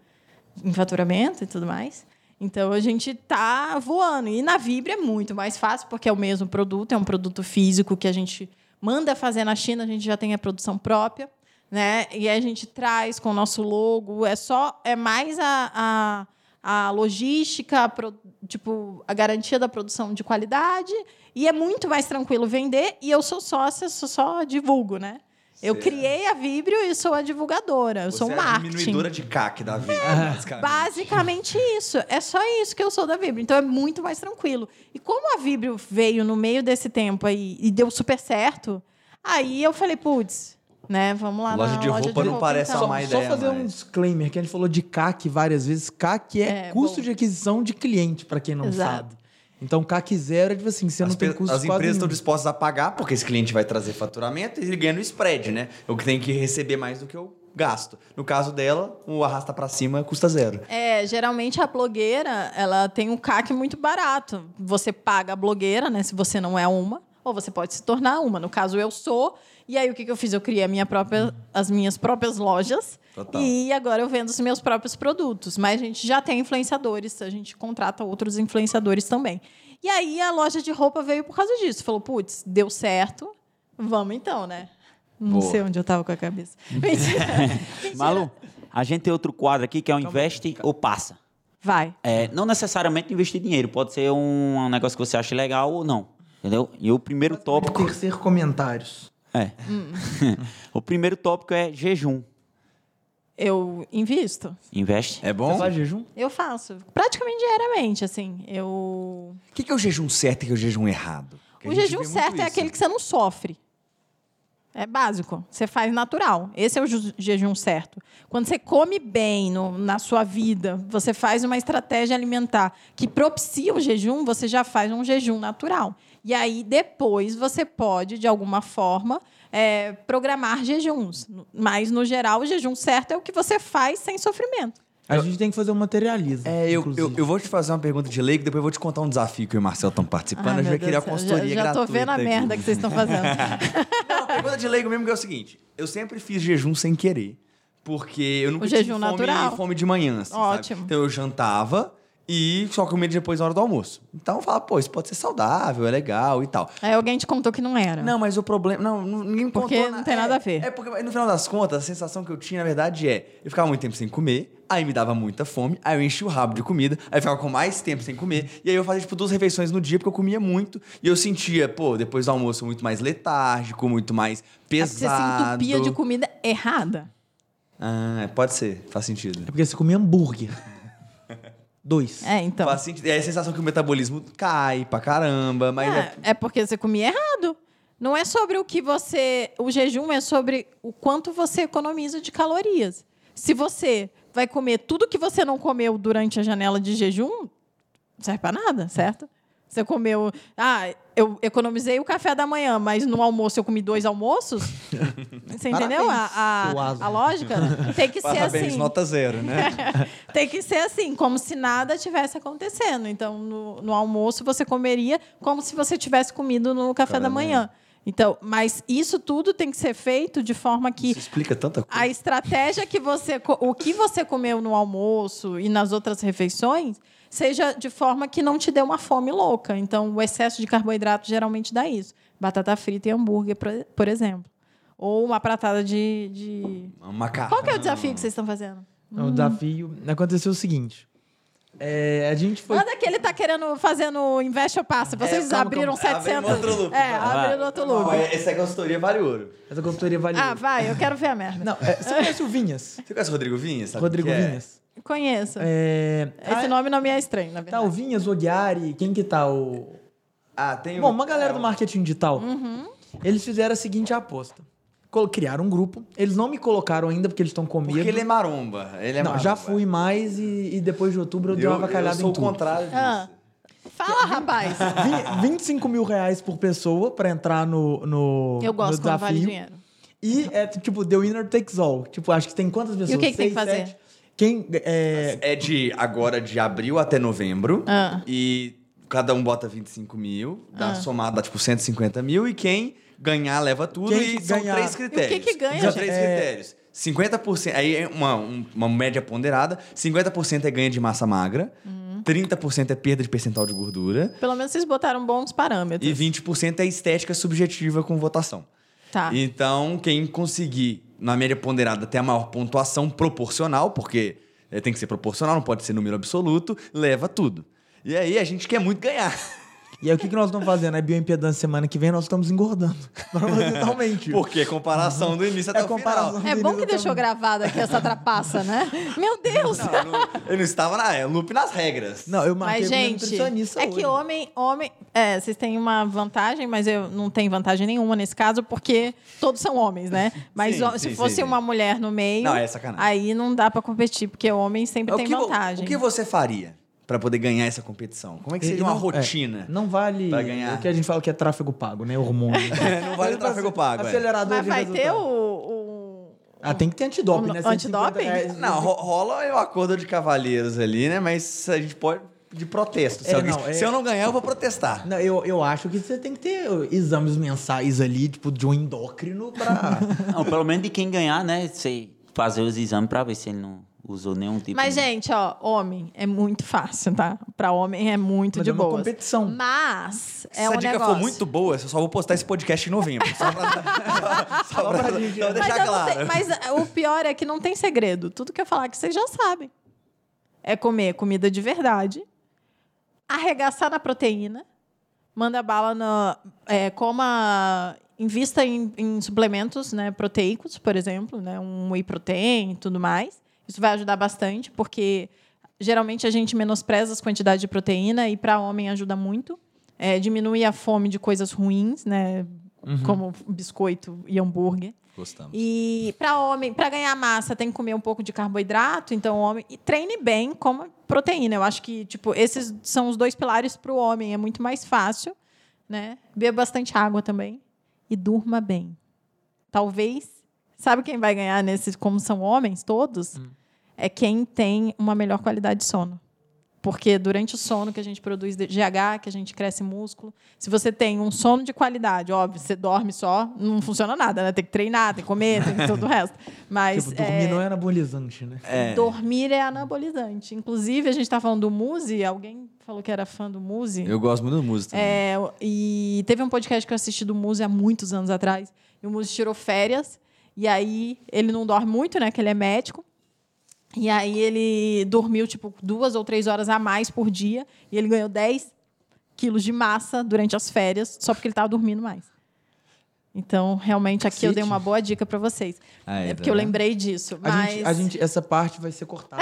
em faturamento e tudo mais. Então a gente tá voando. E na Vibra é muito mais fácil, porque é o mesmo produto, é um produto físico que a gente manda fazer na China, a gente já tem a produção própria, né? E a gente traz com o nosso logo. É só. É mais a. a a logística, a pro- tipo, a garantia da produção de qualidade, e é muito mais tranquilo vender, e eu sou sócia, sou só divulgo, né? Eu criei a Vibrio e sou a divulgadora, eu sou Você um é a diminuidora de CAC da vida, É. basicamente. Basicamente isso. É só isso que eu sou da Vibrio. Então é muito mais tranquilo. E como a Vibrio veio no meio desse tempo aí e deu super certo, aí eu falei, putz, né? Vamos lá Loja na de loja roupa de não parece então. uma má Só ideia fazer um mais. disclaimer, que a gente falou de CAC várias vezes. CAC é, É, custo bom. de aquisição de cliente, para quem não Exato. sabe. Então, CAC zero é tipo assim, você As, não tem custo as empresas estão dispostas a pagar, porque esse cliente vai trazer faturamento e ele ganha no spread, né? Eu tenho que receber mais do que eu gasto. No caso dela, o arrasta pra cima custa zero. É, geralmente a blogueira, ela tem um CAC muito barato. Você paga a blogueira, né, se você não é uma, ou você pode se tornar uma. No caso, eu sou. E aí, o que, que eu fiz? Eu criei a minha própria, as minhas próprias lojas. Total. E agora eu vendo os meus próprios produtos. Mas a gente já tem influenciadores, a gente contrata outros influenciadores também. E aí, a loja de roupa veio por causa disso. Falou, putz, deu certo, vamos então, né? Não Boa. sei onde eu tava com a cabeça. Mentira. Mentira. Malu, a gente tem outro quadro aqui que é o investe ou passa. Vai. É, não necessariamente investir dinheiro, pode ser um, um negócio que você acha legal ou não. Entendeu? E o primeiro tópico. Terceiro comentários. É. o primeiro tópico é jejum. Eu invisto. Investe. É bom? Você faz jejum? Eu faço. Praticamente diariamente, assim. Eu... O que, que é o jejum certo e o que é o jejum errado? Que a O jejum certo é isso. aquele que você não sofre. É básico. Você faz natural. Esse é o ju- jejum certo. Quando você come bem no- na sua vida, você faz uma estratégia alimentar que propicia o jejum, você já faz um jejum natural. E aí, depois, você pode, de alguma forma, é, programar jejuns. Mas, no geral, o jejum certo é o que você faz sem sofrimento. A gente tem que fazer um materialismo. É, eu, eu, eu vou te fazer uma pergunta de leigo, depois eu vou te contar um desafio que eu e o Marcelo estão participando. Ai, a gente vai querer a consultoria já, já tô gratuita vendo a aqui. merda que vocês estão fazendo. Não, a pergunta de leigo mesmo que é o seguinte: eu sempre fiz jejum sem querer. Porque eu nunca O tive jejum fome, natural. fome de manhã. Assim, sabe? Ótimo. Então eu jantava e só comia depois na hora do almoço. Então eu falava, pô, isso pode ser saudável, é legal e tal. Aí alguém te contou que não era. Não, mas o problema. Não, não- ninguém me Porque contou não na- tem é, nada a ver. É porque no final das contas, a sensação que eu tinha, na verdade, é: eu ficava muito tempo sem comer, aí me dava muita fome, aí eu enchia o rabo de comida, aí eu ficava com mais tempo sem comer, e aí eu fazia, tipo, duas refeições no dia, porque eu comia muito, e eu sentia, pô, depois do almoço, muito mais letárgico, muito mais É porque você se pesado. entupia de comida errada. Ah, pode ser, faz sentido. É porque você comia hambúrguer. Dois. É, então. Faz sentido. Aí a sensação que o metabolismo cai pra caramba, mas. É, é porque você comia errado. Não é sobre o que você. O jejum é sobre o quanto você economiza de calorias. Se você vai comer tudo que você não comeu durante a janela de jejum, não serve pra nada, certo? Você comeu. Ah, eu economizei o café da manhã, mas no almoço eu comi dois almoços. Você entendeu a, a, a lógica? Tem que ser Parabéns, assim. nota zero, né? Tem que ser assim, como se nada tivesse acontecendo. Então, no, no almoço, você comeria como se você tivesse comido no café da manhã. Então, mas isso tudo tem que ser feito de forma que Isso explica tanta coisa. a estratégia que você, o que você comeu no almoço e nas outras refeições seja de forma que não te dê uma fome louca. Então, o excesso de carboidrato geralmente dá isso. Batata frita e hambúrguer, por- exemplo. Ou uma pratada de, de... Macarrão. Qual que é o desafio que vocês estão fazendo? O desafio aconteceu o seguinte. É, a gente foi. Nada que ele tá querendo fazendo investe ou passa. Vocês calma, abriram calma. Abrimos 700. outro loop, é, abriram outro Não, loop. essa consultoria vale ouro. Essa consultoria vale. Ah, vai, eu quero ver a merda. Não, é, você conhece o Vinhas? Você conhece o Rodrigo Vinhas? Sabe Rodrigo é? Vinhas. Conheço. É, Esse ah, nome não me é estranho, na Tá o verdade. Vinhas, o quem que tá? O... Ah, tem o- Bom, uma galera é, do marketing digital. Uhum. Eles fizeram a seguinte aposta. Criaram um grupo. Eles não me colocaram ainda porque eles estão com medo. Porque ele é maromba. Ele é Não, maromba. já fui mais e, e depois de outubro eu, dei uma Eu, eu avacalhada sou em o tudo. contrário disso. Ah. Fala, rapaz. Vin- 25 mil reais por pessoa pra entrar no, no, Eu gosto no quando vale desafio. dinheiro. E é tipo, the winner takes all. Tipo, acho que tem quantas pessoas? E o que que tem que Seis, fazer? sete? Quem. É, É de agora de abril até novembro. Ah. E cada um bota 25 mil. Dá Ah. somado dá tipo 150 mil. E quem ganhar leva tudo Quem e são ganhar? três E o critérios. que que ganha, São três É. critérios. 50%, aí é uma, um- uma média ponderada, 50% é ganho de massa magra, Uhum. 30% é perda de percentual de gordura Pelo menos vocês botaram bons parâmetros. e 20% é estética subjetiva com votação. Tá. Então, quem conseguir, na média ponderada, ter a maior pontuação proporcional, porque eh, tem que ser proporcional, não pode ser número absoluto, leva tudo. E aí a gente quer muito ganhar. E aí o que, que nós estamos fazendo? É bioimpedância semana que vem, nós estamos engordando. Propositalmente. Porque comparação do início até É o final. É bom que deixou gravada aqui essa trapaça, né? Meu Deus! Não, não, ele não estava na é, loop nas regras. Não, eu marquei Mas, gente, nutricionista é que hoje. homem, homem. É, vocês têm uma vantagem, mas eu não tenho vantagem nenhuma nesse caso, porque todos são homens, né? Mas Sim, se sim, fosse sim, uma mulher no meio. Não, é sacanagem. Aí não dá pra competir, porque homem sempre O tem que vantagem. O que você faria para poder ganhar essa competição? Como é que seria uma não- rotina? é, não vale pra ganhar. o que a gente fala que é tráfego pago, né? Hormônio. não vale o tráfego pago. é. Acelerador Mas de vai ter o. o- Ah, tem que ter antidoping, o né? antidoping? 150 reais. Não, ro- rola o acordo de cavalheiros ali, né? Mas a gente pode de protesto. Se, É, alguém- não, é- se eu não ganhar, eu vou protestar. Não, eu, eu acho que você tem que ter exames mensais ali, tipo, de um endócrino pra. Não, pelo menos de quem ganhar, né? Você fazer os exames pra ver se ele não usou nenhum tipo Mas, de... gente, ó, homem é muito fácil, tá? Pra homem é muito Mas de é uma boa. competição. Mas é Se um a dica negócio. for muito boa, eu só vou postar esse podcast em novembro. Só pra, só, pra, pra só Mas, deixar não claro. sei- mas uh, o pior é que não tem segredo. Tudo que eu falar que vocês já sabem. É comer comida de verdade, arregaçar na proteína, manda bala na. É, coma. Invista em, em suplementos né, proteicos, por exemplo, né, um whey protein e tudo mais. Isso vai ajudar bastante, porque geralmente a gente menospreza as quantidades de proteína e para homem ajuda muito. É, diminui a fome de coisas ruins, né? Como biscoito e hambúrguer. Gostamos. E para homem, para ganhar massa, tem que comer um pouco de carboidrato, então homem e treine bem, coma proteína. Eu acho que tipo esses são os dois pilares para o homem, é muito mais fácil, né? Beba bastante água também e durma bem. Talvez, sabe quem vai ganhar nesses como são homens todos? É quem tem uma melhor qualidade de sono. Porque durante o sono que a gente produz GH, que a gente cresce músculo, se você tem um sono de qualidade, óbvio, você dorme só, não funciona nada, né? Tem que treinar, tem que comer, tem todo o resto. Mas tipo, dormir é, não é anabolizante, né? É. dormir é anabolizante. Inclusive, a gente está falando do Muse, alguém falou que era fã do Muse. Eu gosto muito da música também. É, e teve um podcast que eu assisti do Muse há muitos anos atrás. E o Muse tirou férias. E aí ele não dorme muito, né? Que ele é médico. E aí ele dormiu, tipo, duas ou três horas a mais por dia. E ele ganhou 10 quilos de massa durante as férias, só porque ele estava dormindo mais. Então, realmente, aqui eu dei uma boa dica para vocês. Aí, é tá porque eu vendo? lembrei disso. A Mas... gente, a gente, essa parte vai ser cortada.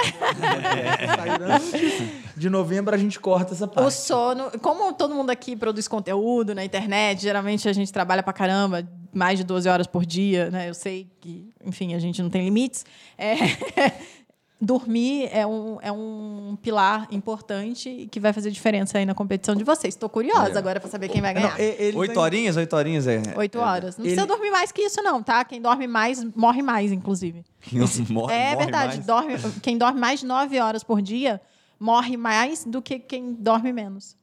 Antes de novembro a gente corta essa O parte. sono, como todo mundo aqui produz conteúdo na internet, geralmente a gente trabalha pra caramba, mais de 12 horas por dia, né? Eu sei que, enfim, a gente não tem limites. É, dormir é um, é um pilar importante e que vai fazer diferença aí na competição de vocês. Estou curiosa É. agora para saber quem vai Não, ganhar. eles Oito ainda- horinhas, oito horinhas é. Oito é- horas. Não ele- precisa dormir mais que isso, não, tá? Quem dorme mais, morre mais, inclusive. Morre- é morre verdade. mais. Dorme, quem dorme mais de nove horas por dia morre mais do que quem dorme menos.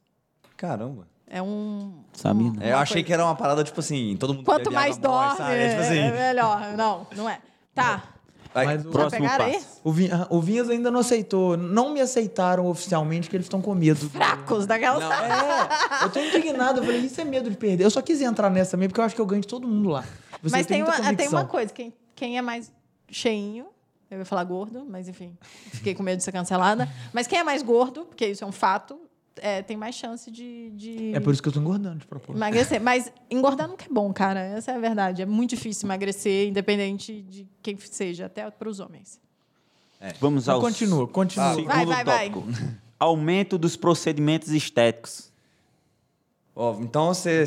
Caramba. É um. Sabia, um- não. É, eu achei coisa- que era uma parada, tipo assim, todo mundo Quanto mais morre, dorme, sabe? É, tipo assim, é melhor. Não, não é. Tá. Vai- Mas o, Próximo passo. o, Vin- o Vinhas ainda não aceitou. Não me aceitaram oficialmente que eles estão com medo. do- Fracos daquelas. Não. É, eu tô indignado. Eu falei, isso é medo de perder. Eu só quis entrar nessa também, porque eu acho que eu ganho de todo mundo lá. Você Mas tem muita uma, tem uma coisa: quem, quem é mais cheinho, eu ia falar gordo, mas enfim, fiquei com medo de ser cancelada. Mas quem é mais gordo, porque isso é um fato, é, tem mais chance de, de É por isso que eu tô engordando de propósito. emagrecer. Mas engordar nunca é bom, cara. Essa é a verdade. É muito difícil emagrecer, independente de quem seja, até para os homens. Vamos Então ao continua, continua. segundo Vai, vai, vai. tópico. Aumento dos procedimentos estéticos. Ó, então você é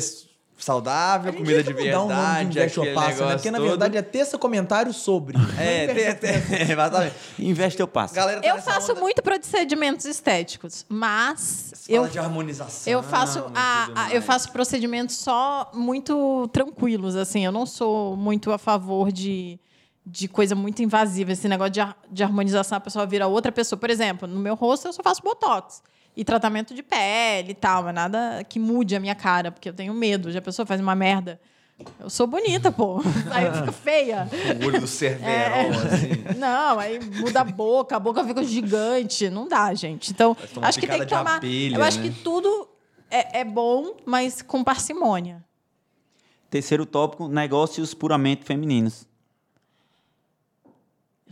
saudável, comida de verdade, Investe ou aquele Passa, né? Porque na verdade é terça comentário sobre. É, exatamente. Investe eu passo. Galera tá Eu faço onda- muito procedimentos estéticos, mas Você fala eu de harmonização. Eu faço, e a, a- eu faço procedimentos só muito tranquilos, assim. Eu não sou muito a favor de, de coisa muito invasiva. Esse negócio de, de harmonização, a pessoa vira outra pessoa. Por exemplo, no meu rosto eu só faço botox. E tratamento de pele e tal, mas nada que mude a minha cara, porque eu tenho medo. Já a pessoa faz uma merda Eu sou bonita, pô. Aí fica feia. O olho do Cerverol, assim. Não, aí muda a boca, a boca fica gigante. Não dá, gente. Então, acho que tem que tomar. abelha, eu acho né? que tudo é, é bom, mas com parcimônia. Terceiro tópico, negócios puramente femininos.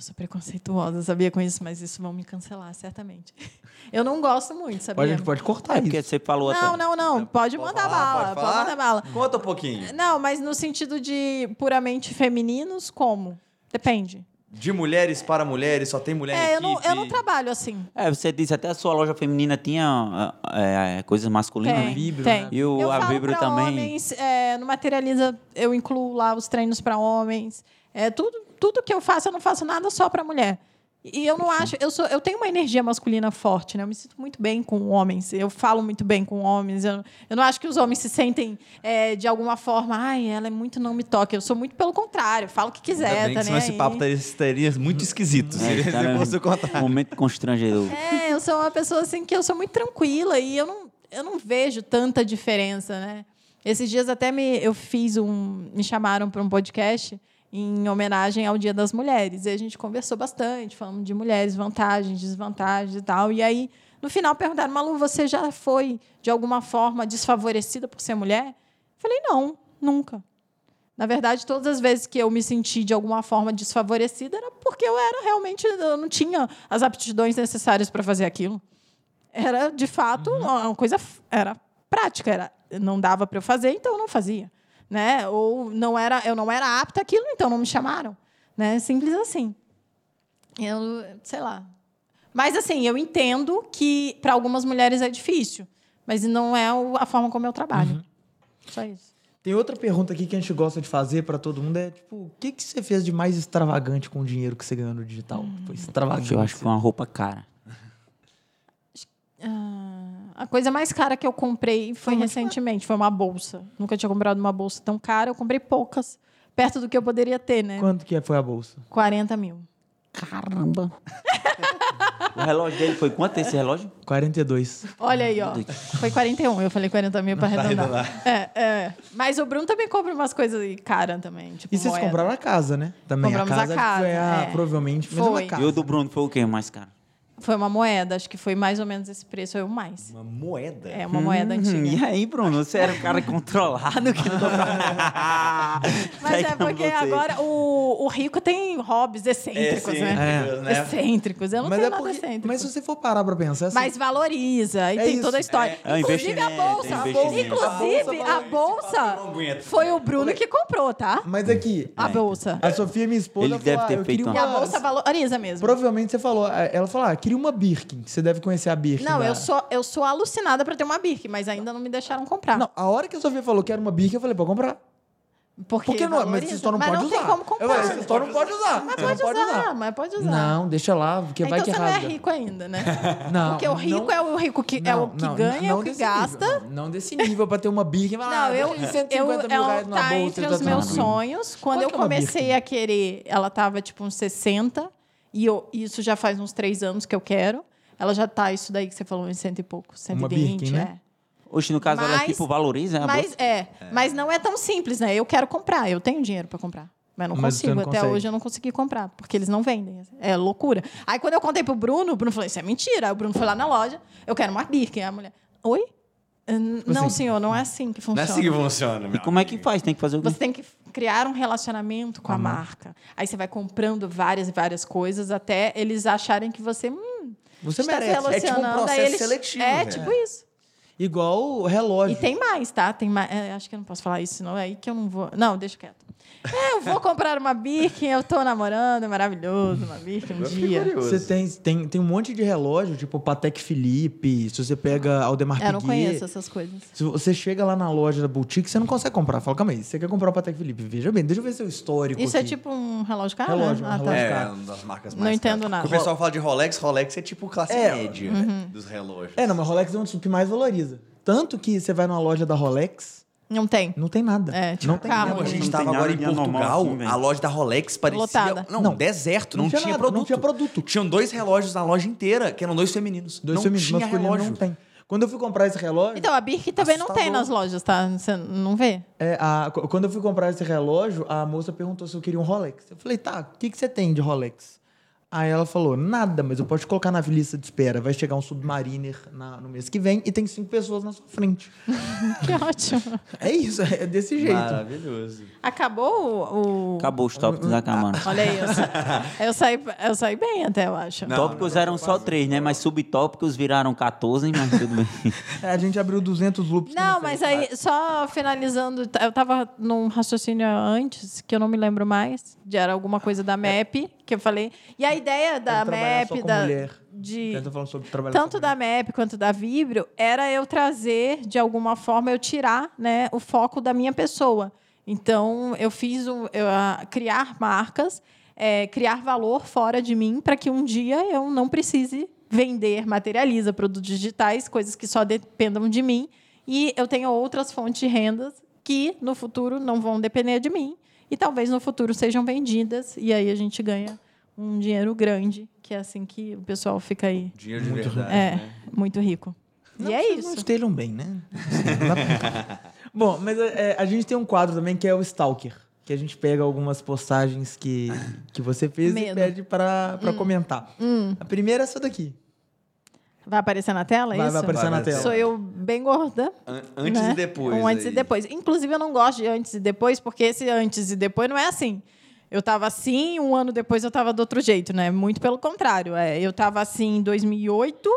Eu sou preconceituosa, sabia com isso, mas isso vão me cancelar, certamente. Eu não gosto muito, sabia? Pode, a gente pode cortar É isso. porque você falou Não, até. não, não. Pode mandar bala. Pode, falar? mandar bala. Conta um pouquinho. Não, mas no sentido de puramente femininos, como? Depende. De mulheres para mulheres, só tem mulher em É, eu não, eu não trabalho assim. É, você disse até a sua loja feminina tinha ah, é, coisas masculinas, Tem? Vibro, tem. né? E o- eu a Vibro também. Homens, é, no Materializa, eu incluo lá os treinos para homens. É, tudo, tudo que eu faço, eu não faço nada só para mulher. E eu não acho, eu, sou, eu tenho uma energia masculina forte, né? Eu me sinto muito bem com homens, eu falo muito bem com homens. Eu, eu não acho que os homens se sentem é, de alguma forma, ai, ela é muito não me toca. Eu sou muito pelo contrário, falo o que quiser, Ainda bem tá que nem senão esse papo estaria, estaria muito esquisito se, se cara, fosse o contrário. Momento constrangedor. É, eu sou uma pessoa assim que eu sou muito tranquila e eu não, eu não vejo tanta diferença, né? Esses dias até me, eu fiz um. Me chamaram para um podcast em homenagem ao Dia das Mulheres. E a gente conversou bastante, falamos de mulheres, vantagens, desvantagens e tal. E aí, no final, perguntaram, Malu, você já foi, de alguma forma, desfavorecida por ser mulher? Eu falei, não, nunca. Na verdade, todas as vezes que eu me senti de alguma forma desfavorecida era porque eu era realmente eu não tinha as aptidões necessárias para fazer aquilo. Era de fato uma coisa era prática, era não dava para eu fazer, então eu não fazia, né? Ou não era, eu não era apta àquilo, então não me chamaram, né? Simples assim. Eu, sei lá. Mas assim, eu entendo que para algumas mulheres é difícil, mas não é a forma como eu trabalho. Só isso. Tem outra pergunta aqui que a gente gosta de fazer pra todo mundo é tipo, o que que você fez de mais extravagante com o dinheiro que você ganhou no digital? Foi extravagante. Eu acho que foi uma roupa cara. A coisa mais cara que eu comprei foi recentemente, foi uma bolsa. Nunca tinha comprado uma bolsa tão cara, eu comprei poucas, perto do que eu poderia ter, né? Quanto que foi a bolsa? 40 mil. Caramba! o relógio dele foi quanto esse relógio? 42. Olha aí, ó. Foi 41, eu falei 40 mil para arredondar. É, é. Mas o Bruno também compra umas coisas aí caras também. Tipo E vocês moeda. compraram a casa, né? Também Compramos a a casa, que casa, foi a, é. provavelmente Foi. casa. E o do Bruno foi o quê mais caro? Foi uma moeda, acho que foi mais ou menos esse preço, ou mais. Uma moeda. É, uma moeda Hum, antiga. E aí, Bruno? Você era um cara controlado que não. Mas é porque agora o, o rico tem hobbies excêntricos, né? Excêntricos, né? Excêntricos. Eu não mas tenho é nada porque, excêntrico. mas se você for parar pra pensar assim, Mas valoriza, e É tem isso. toda a história. É, é Inclusive a bolsa. é a bolsa- Inclusive, A bolsa a bolsa foi o Bruno que comprou, tá? mas aqui, A bolsa. a Sofia, minha esposa, Ele falou, deve ah, ter eu feito queria E uma... a bolsa valoriza mesmo. Provavelmente você falou, ela falou, ah, uma Birkin, que você deve conhecer a Birkin. Não, da- eu sou, eu sou alucinada pra ter uma Birkin, mas ainda não me deixaram comprar. Não, a hora que a Sofia falou que era uma Birkin, eu falei, pode comprar. porque Porque não, mas valoriza. você só não mas pode não usar. tem como comprar. você só não pode usar. Mas não pode usar, mas pode usar. Não, deixa lá, porque vai então que você não é rasga. rico ainda, né? Não, Porque o rico não- é o rico que é o que ganha, é o que gasta. nível, não, não desse nível pra ter uma Birkin. falar, Não, ah, eu, dá 150 eu, mil ela reais numa tá bolsa, entre tá os meus tranquilo. sonhos. Quando Quanto eu é comecei Birkin? a querer, ela tava tipo uns 60. E eu- isso já faz uns três anos que eu quero. Ela já tá, isso daí que você falou, em cento e pouco, 120, Birkin, né? é. Hoje, no caso, ela Mas- tipo valoriza a Mas bolsa? é, mas não é tão simples, né? Eu quero comprar, eu tenho dinheiro para comprar. Mas não Mas consigo, não até consegue. hoje eu não consegui comprar, porque eles não vendem. É loucura. Aí quando eu contei pro Bruno, o Bruno falou: Isso é mentira. Aí o Bruno foi lá na loja, eu quero uma Birkin. Aí a mulher, oi? "Hum, Não, assim, senhor, não é assim que Não é funciona. assim que funciona, E como é que faz? Tem que fazer o quê? Você tem que criar um relacionamento com a marca. Aí você vai comprando várias e várias coisas até eles acharem que você hum, Você está se merece. relacionando. É tipo um processo eles- seletivo, É, velho. tipo isso. Igual o relógio. E tem mais, tá? Tem mais. é, acho que eu não posso falar isso, senão é aí que eu não vou. Não, deixa quieto. É, eu vou comprar uma Birkin, eu tô namorando, é maravilhoso, uma Birkin um Eu dia. Você tem, tem, tem um monte de relógio, tipo Patek Philippe, se você pega Aldemar É, eu não Piguet, conheço essas coisas. Se você chega lá na loja da boutique, você não consegue comprar. Fala, calma aí, você quer comprar o Patek Philippe? Veja bem, deixa eu ver seu histórico Isso é aqui. tipo um relógio caro? Relógio, né? um Ah, tá. relógio. É, cara. uma das marcas Não mais entendo caras. nada. Quando o pessoal fala de Rolex, Rolex é tipo classe É. média Uhum. dos relógios. É, não, mas Rolex é um dos que mais valoriza. Tanto que você vai numa loja da Rolex, Não tem. não tem nada. É, tipo não tem carro, nada. a gente Não estava agora em Portugal, assim, a loja da Rolex parecia... Lotada. Não, Não. deserto, Não não, tinha tinha, nada, não produto. tinha produto. Tinham dois relógios na loja inteira, que eram dois femininos. Dois não femininos tinha relógio. não tem. Quando eu fui comprar esse relógio. Então, a Birk também não tem nas lojas, tá? Você não vê? É, a- qu- quando eu fui comprar esse relógio, a moça perguntou se eu queria um Rolex. Eu falei, tá, o que, que você tem de Rolex? Aí ela falou, nada, mas eu posso te colocar na lista de espera. Vai chegar um Submariner na- no mês que vem e tem cinco pessoas na sua frente. Que ótimo. É isso, é desse jeito. Maravilhoso. Acabou o. o- Acabou os tópicos da Câmara. Olha aí, eu, sa- eu, saí, eu saí bem até, eu acho. Não, tópicos eram só três, né? Mas subtópicos viraram 14, mas tudo bem. É, a gente abriu 200 loops. Não, mas aí, só finalizando, eu tava num raciocínio antes, que eu não me lembro mais, de era alguma coisa da MAP, que eu falei. E a ideia da com da, mulher. de tanto da MAP quanto da Vibrio, era eu trazer, de alguma forma, eu tirar né, o foco da minha pessoa. Então, eu fiz um, eu, ah, criar marcas, eh, criar valor fora de mim, para que um dia eu não precise vender, materializa produtos digitais, coisas que só dependam de mim, e eu tenho outras fontes de rendas que no futuro não vão depender de mim e talvez no futuro sejam vendidas e aí a gente ganha um dinheiro grande, que é assim que o pessoal fica aí Dinheiro de Muito verdade, é, né? muito rico. Não e é vocês Não isso. estejam bem, né? Não dá pra- Bom, mas é, a gente tem um quadro também que é o Stalker. Que a gente pega algumas postagens que, que você fez e Medo. pede pra, pra comentar. A primeira é essa daqui. Vai aparecer na tela, é Vai, isso? vai aparecer Vai, na vai. tela. Sou eu bem gorda. An- Antes né? e depois. Um antes aí. e depois. Inclusive, eu não gosto de antes e depois, porque esse antes e depois não é assim. Eu tava assim, um ano depois eu tava do outro jeito, né? Muito pelo contrário. É, eu tava assim em 2008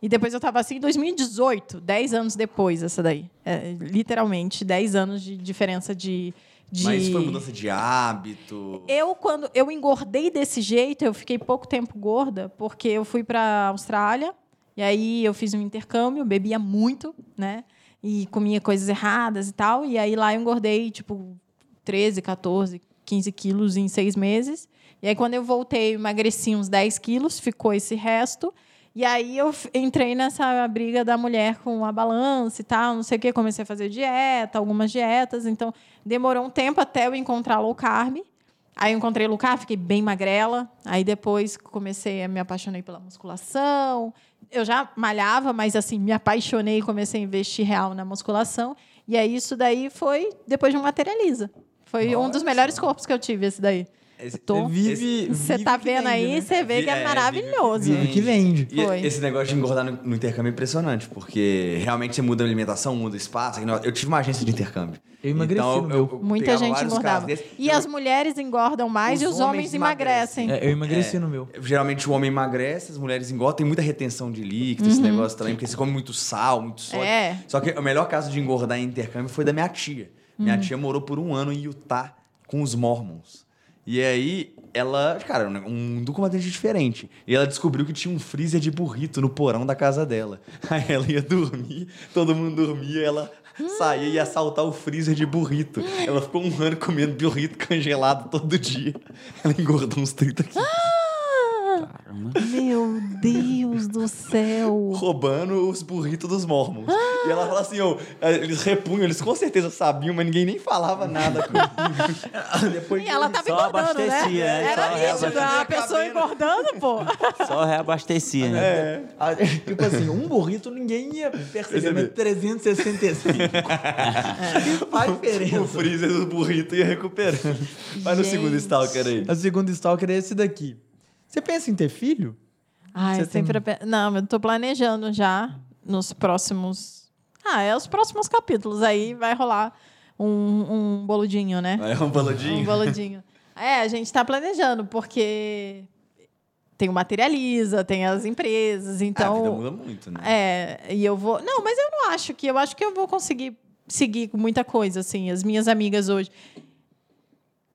e depois eu tava assim em 2018, 10 anos depois, essa daí. É, literalmente, 10 anos de diferença de. de... Mas foi mudança de hábito. Eu, quando eu engordei desse jeito, eu fiquei pouco tempo gorda, porque eu fui para Austrália, e aí eu fiz um intercâmbio, bebia muito, né? E comia coisas erradas e tal. E aí lá eu engordei, tipo, 13, 14, 15 quilos em seis meses. E aí, quando eu voltei, emagreci uns 10 quilos, ficou esse resto. E aí eu entrei nessa briga da mulher com a balança e tal, não sei o quê. Comecei a fazer dieta, algumas dietas. Então, demorou um tempo até eu encontrar low carb. Aí eu encontrei low carb, fiquei bem magrela. Aí depois comecei a me apaixonei pela musculação. Eu já malhava, mas assim, me apaixonei e comecei a investir real na musculação. E aí isso daí foi depois de um materializa. Foi um Olha dos melhores corpos que eu tive, esse daí. Tô. Você vive. Você vive tá vendo vende, aí, né? você vê que é, É, maravilhoso. vive que vende. E Foi. esse negócio de engordar no, no intercâmbio é impressionante, porque realmente você muda a alimentação, muda o espaço. Eu tive uma agência de intercâmbio. Eu emagreci Então, no meu. Muita gente engordava. desses. E Eu- as mulheres engordam mais Os e os homens, homens emagrecem. É, eu emagreci no meu. Geralmente o homem emagrece, as mulheres engordam, tem muita retenção de líquido, esse negócio também, porque você come muito sal, muito sódio. Uhum. É. Só que o melhor caso de engordar em intercâmbio foi da minha tia. Minha Uhum. tia morou por um ano em Utah com os Mormons. E aí, ela, cara, um um mundo completamente diferente. E ela descobriu que tinha um freezer de burrito no porão da casa dela. Aí ela ia dormir, todo mundo dormia, ela saía e ia assaltar o freezer de burrito. Ela ficou um ano comendo burrito congelado todo dia. Ela engordou uns 30 quilos. Meu Deus do céu. roubando os burritos dos mormons. E ela fala assim, ó, eles repunham, eles com certeza sabiam, mas ninguém nem falava nada. Depois E ela tava Só engordando, né? abastecia, né? Era nítido, a pessoa engordando, pô. Só reabastecia, né? É. Ah, Tipo assim, um burrito ninguém ia perceber, mas Perceber. 365. Faz O diferença. freezer do burrito ia recuperando. Vai no segundo stalker aí. A segunda stalker é esse daqui. Você pensa em ter filho? Ai, Você tem- sempre. pe- Não, eu tô planejando já nos próximos. Ah, é os próximos capítulos. Aí vai rolar um, um boludinho, né? É um Um baludinho. boludinho. É, a gente tá planejando, porque tem o Materializa, tem as empresas, Ah, a vida então. muda muito, né? É, e eu vou. Não, mas eu não acho que. Eu acho que eu vou conseguir seguir com muita coisa, assim. As minhas amigas hoje.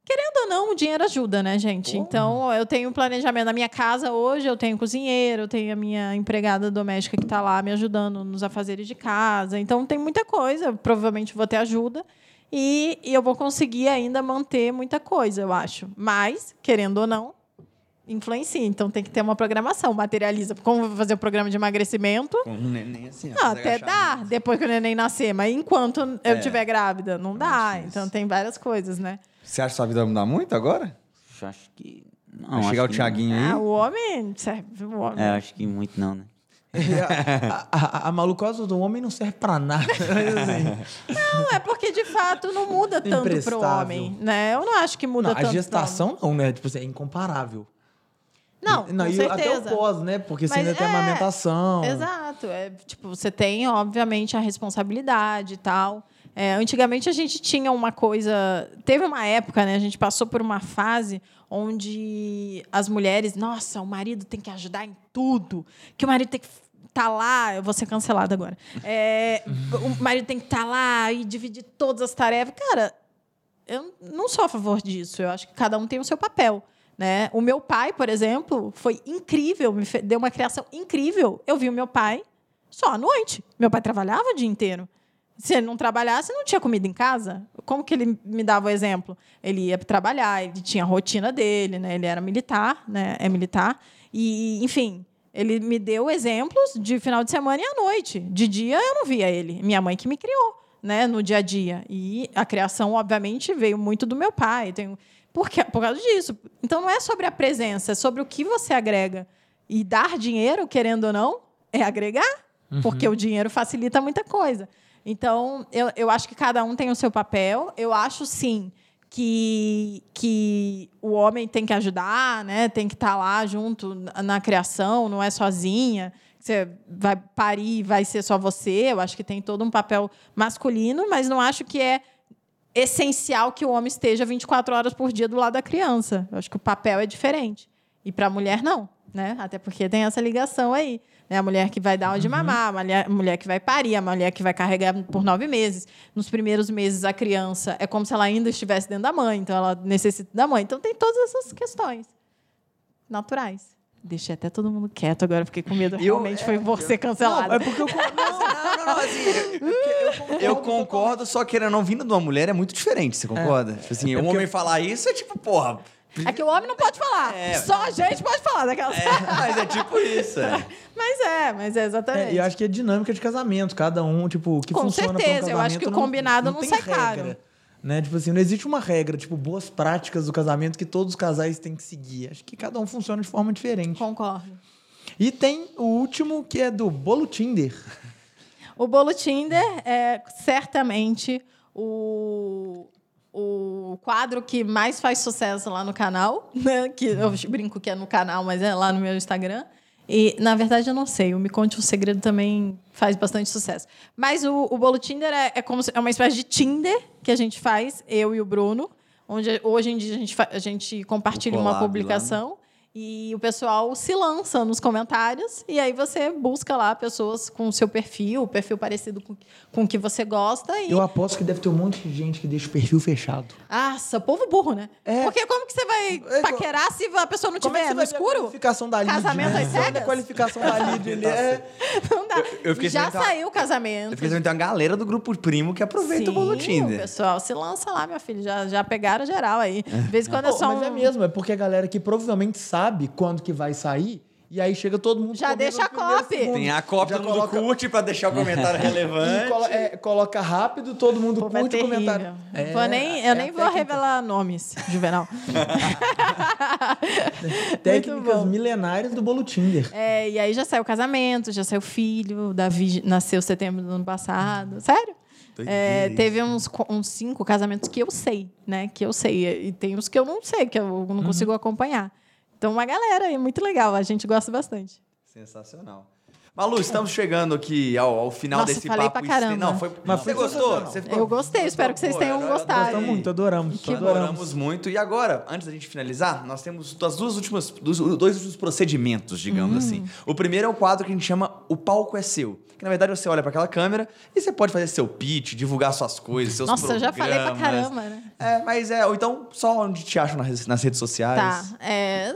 Querendo ou não, o dinheiro ajuda, né, gente? Então, eu tenho um planejamento na minha casa hoje, eu tenho cozinheiro, eu tenho a minha empregada doméstica que está lá me ajudando nos afazeres de casa. Então, tem muita coisa. Eu provavelmente vou ter ajuda. E, e eu vou conseguir ainda manter muita coisa, eu acho. Mas, querendo ou não, influencia. Então, tem que ter uma programação. Materializa. Como eu vou fazer o programa de emagrecimento? Com um neném assim, ó, Ah, até dá, depois que o neném nascer. Mas enquanto eu É. estiver grávida, não dá. difícil. Então, tem várias coisas, né? Você acha que sua vida vai mudar muito agora? Acho que. Não, Vai acho chegar o Thiaguinho Ah, aí? o homem serve. O homem. É, acho que muito não, né? a, a, a malucosa do homem não serve pra nada. Assim, Não, é porque de fato não muda tanto pro homem, né? Eu não acho que muda não, tanto. a gestação não, né? Tipo assim, é incomparável. Não, E- não com e certeza. até o pós, né? Porque você Mas ainda tem é, amamentação. Exato. É, tipo, você tem, obviamente, a responsabilidade e tal. É, antigamente a gente tinha uma coisa. Teve uma época, né? A gente passou por uma fase onde as mulheres, nossa, o marido tem que ajudar em tudo, que o marido tem que estar lá, eu vou ser cancelada agora. É, o marido tem que estar lá e dividir todas as tarefas. Cara, eu não sou a favor disso. Eu acho que cada um tem o seu papel. Né? O meu pai, por exemplo, foi incrível, me deu uma criação incrível. Eu vi o meu pai só à noite. Meu pai trabalhava o dia inteiro. Se ele não trabalhasse, não tinha comida em casa. Como que ele me dava o exemplo? Ele ia trabalhar, ele tinha a rotina dele, né? Ele era militar, né? É militar. E, enfim, ele me deu exemplos de final de semana e à noite. De dia eu não via ele. Minha mãe que me criou, né? No dia a dia. E a criação, obviamente, veio muito do meu pai. Tenho... Por, quê? Por causa disso. Então não é sobre a presença, é sobre o que você agrega. E dar dinheiro, querendo ou não, é agregar. Porque o dinheiro facilita muita coisa. Então, eu, eu acho que cada um tem o seu papel. Eu acho, sim, que, que o homem tem que ajudar, né? tem que estar lá junto na, na criação, não é sozinha. Você vai parir e vai ser só você. Eu acho que tem todo um papel masculino, mas não acho que é essencial que o homem esteja 24 horas por dia do lado da criança. Eu acho que o papel é diferente. E para a mulher, não. Né? Até porque tem essa ligação aí. Né? A mulher que vai dar uma de mamar, a mulher, a mulher que vai parir, a mulher que vai carregar por nove meses. Nos primeiros meses, a criança é como se ela ainda estivesse dentro da mãe, então ela necessita da mãe. Então tem todas essas questões naturais. Deixei até todo mundo quieto agora, fiquei com medo. Realmente foi por ser cancelado. Não, é porque eu. Não, Não, não, não, assim, eu concordo, só que não vindo de uma mulher é muito diferente, você concorda? Tipo assim, um homem falar isso é tipo, porra. É que o homem não pode falar. É. Só a gente pode falar daquelas. É, mas é tipo isso. é. Mas é, mas é exatamente. É, e eu acho que é dinâmica de casamento. Cada um, tipo, o que Com funciona um certeza, eu acho que o casamento combinado não tem sai regra, caro. Né? Tipo assim, não existe uma regra, tipo, boas práticas do casamento que todos os casais têm que seguir. Acho que cada um funciona de forma diferente. Concordo. E tem o último, que é do bolo Tinder. O bolo Tinder é certamente o, o quadro que mais faz sucesso lá no canal, né? Que eu brinco que é no canal, mas é lá no meu Instagram. E, na verdade, eu não sei. O Me Conte um Segredo também faz bastante sucesso. Mas o, o Bolo Tinder é, é como é uma espécie de Tinder que a gente faz, eu e o Bruno. Onde hoje em dia a gente, a gente compartilha Um uma lá, né? publicação. E o pessoal se lança nos comentários e aí você busca lá pessoas com o seu perfil, o perfil parecido com, com o que você gosta e Eu aposto que deve ter um monte de gente que deixa o perfil fechado. nossa, povo burro, né? É. Porque como que você vai É, paquerar se a pessoa não é tiver você no escuro? qualificação da Lid, Casamento né? às cegas? a qualificação da Lid, ele é... Não dá. eu fiquei já tá- saiu o casamento. Eu fiquei sabendo tem uma galera do grupo primo que aproveita o bolo Sim, Tinder. O pessoal se lança lá, meu filho. Já, já pegaram geral aí. De vez em quando é só mas é um- mesmo, é porque a galera que provavelmente sabe quando que vai sair, e aí chega todo mundo Já deixa a segundo. Tem a cópia, Já todo mundo coloca- curte pra deixar o comentário E relevante. colo- é, coloca rápido, todo mundo Pô, é curte o terrível. comentário. É, nem, é eu a nem vou técnica- revelar nomes, Juvenal. Técnicas milenárias do bolo Tinder. É, e aí já saiu o casamento, já saiu o filho, o Davi nasceu em setembro do ano passado. Sério? É, teve uns, uns cinco casamentos que eu sei, né? Que eu sei. E tem uns que eu não sei, que eu Uhum. não consigo acompanhar. Então, uma galera aí, muito legal. A gente gosta bastante. Sensacional. Malu, estamos chegando aqui ao, ao final Nossa, desse falei papo. pra caramba. Não, foi, Mas você gostou? Você ficou- Eu gostei, espero que vocês tenham gostado. Gostamos muito, adoramos. Que adoramos. Adoramos muito. E agora, antes da gente finalizar, nós temos as duas últimas, dos- dois últimos procedimentos, digamos Hum. assim. O primeiro é o quadro que a gente chama O Palco é Seu. Que na verdade você olha para aquela câmera e você pode fazer seu pitch, divulgar suas coisas, seus Nossa, eu já falei pra programas. caramba, né? É, mas é, ou então só onde te acham nas, nas redes sociais. Tá. É,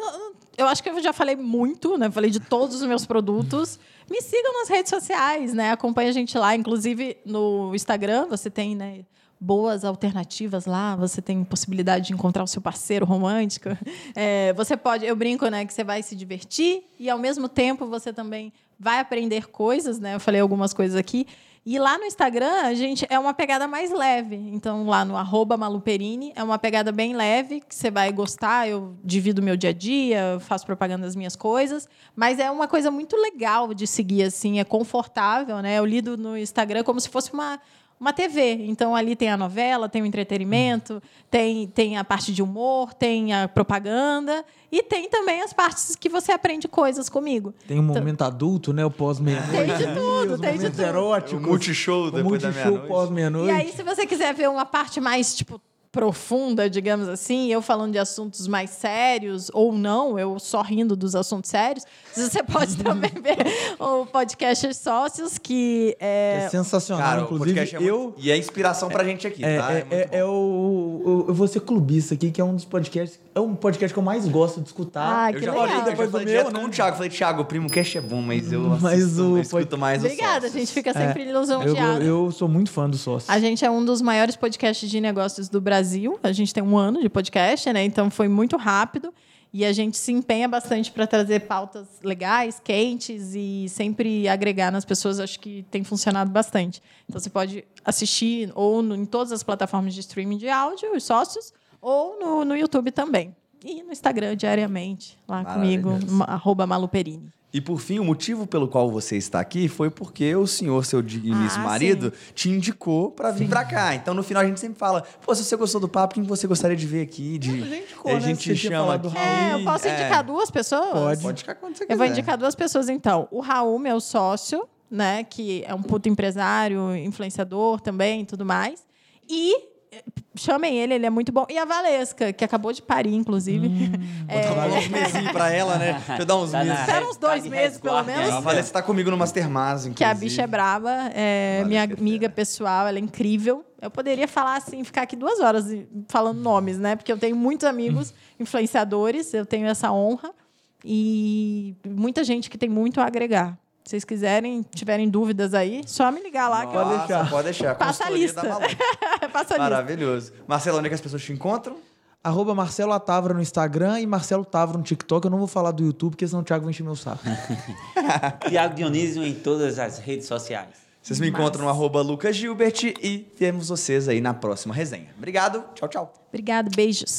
eu acho que eu já falei muito, né? Falei de todos os meus produtos. Me sigam nas redes sociais, né? Acompanhe a gente lá. Inclusive, no Instagram, você tem, né? Boas alternativas lá, você tem possibilidade de encontrar o seu parceiro romântico. É, você pode, eu brinco, né, que você vai se divertir e ao mesmo tempo você também vai aprender coisas, né? Eu falei algumas coisas aqui. E lá no Instagram, a gente é uma pegada mais leve. Então, lá no Maluperini, é uma pegada bem leve, que você vai gostar. Eu divido meu dia a dia, faço propaganda das minhas coisas. Mas é uma coisa muito legal de seguir, assim, é confortável, né? Eu lido no Instagram como se fosse uma, uma TV. Então, ali tem a novela, tem o entretenimento, tem, tem a parte de humor, tem a propaganda e tem também as partes que você aprende coisas comigo. Tem um momento adulto, né? O pós-meia-noite. Tem de tudo, Os tem de tudo. eróticos. O multishow o depois da multishow meia-noite. pós-meia-noite. E aí, se você quiser ver uma parte mais, tipo, profunda, digamos assim, eu falando de assuntos mais sérios ou não, eu só rindo dos assuntos sérios, você pode também ver o podcast Sócios, que É é. sensacional. Cara, o Inclusive, podcast é eu... muito... E é inspiração pra gente aqui, É, tá? é, é- bom. é o, o- Eu vou ser clubista aqui, que é um dos podcasts. É um podcast que eu mais gosto de escutar. Ah, Eu que já legal. falei, eu já Depois do falei meu, direto né? com o Thiago. Falei, Thiago, o primo cast é bom, mas eu Mas assisto, o eu escuto mais o Obrigada, a Sócios. gente fica sempre eu, lisonjeado. eu sou muito fã do sócio. A gente é um dos maiores podcasts de negócios do Brasil. A gente tem um ano de podcast, né? Então foi muito rápido. E a gente se empenha bastante para trazer pautas legais, quentes e sempre agregar nas pessoas. Acho que tem funcionado bastante. Então você pode assistir ou no- em todas as plataformas de streaming de áudio, os sócios, ou no, no YouTube também. E no Instagram diariamente, lá comigo, arroba Maluperini. E por fim, o motivo pelo qual você está aqui foi porque o senhor, seu digníssimo Ah, marido, te indicou pra vir pra cá. Então, no final, a gente sempre fala: pô, se você gostou do papo, quem você gostaria de ver aqui? De... A gente indicou, a né? gente chama do aqui. É, eu posso é. indicar duas pessoas? Pode. Pode ficar quando você Eu quiser. vou indicar duas pessoas, então. O Raul, meu sócio, né? Que é um puto empresário, influenciador também e tudo mais. E chamem ele, ele é muito bom. E a Valesca, que acabou de parir, inclusive. Vou dar uns mesinhos pra ela, né? Deixa eu dar uns Tá na- meses. Espera uns dois de meses, pelo menos. A Valência tá comigo no Mastermás, inclusive. que a bicha é braba, é Valesca minha é amiga pessoal, ela é incrível. Eu poderia falar assim, ficar aqui duas horas falando nomes, né? Porque eu tenho muitos amigos influenciadores, eu tenho essa honra. E muita gente que tem muito a agregar. Se vocês quiserem, tiverem dúvidas aí, só me ligar lá que eu Nossa, deixar. Pode deixar. Passa a lista. passo a lista. Maravilhoso. Marcelo, onde é que as pessoas te encontram? Arroba Marcelo Atavra no Instagram e Marcelo Tavra no TikTok. Eu não vou falar do YouTube, porque senão o Thiago vai encher meu saco. Tiago Dionísio em todas as redes sociais. Vocês me encontram no arroba Lucas Gilbert e vemos vocês aí na próxima resenha. Obrigado. Tchau, tchau. Obrigada, beijos.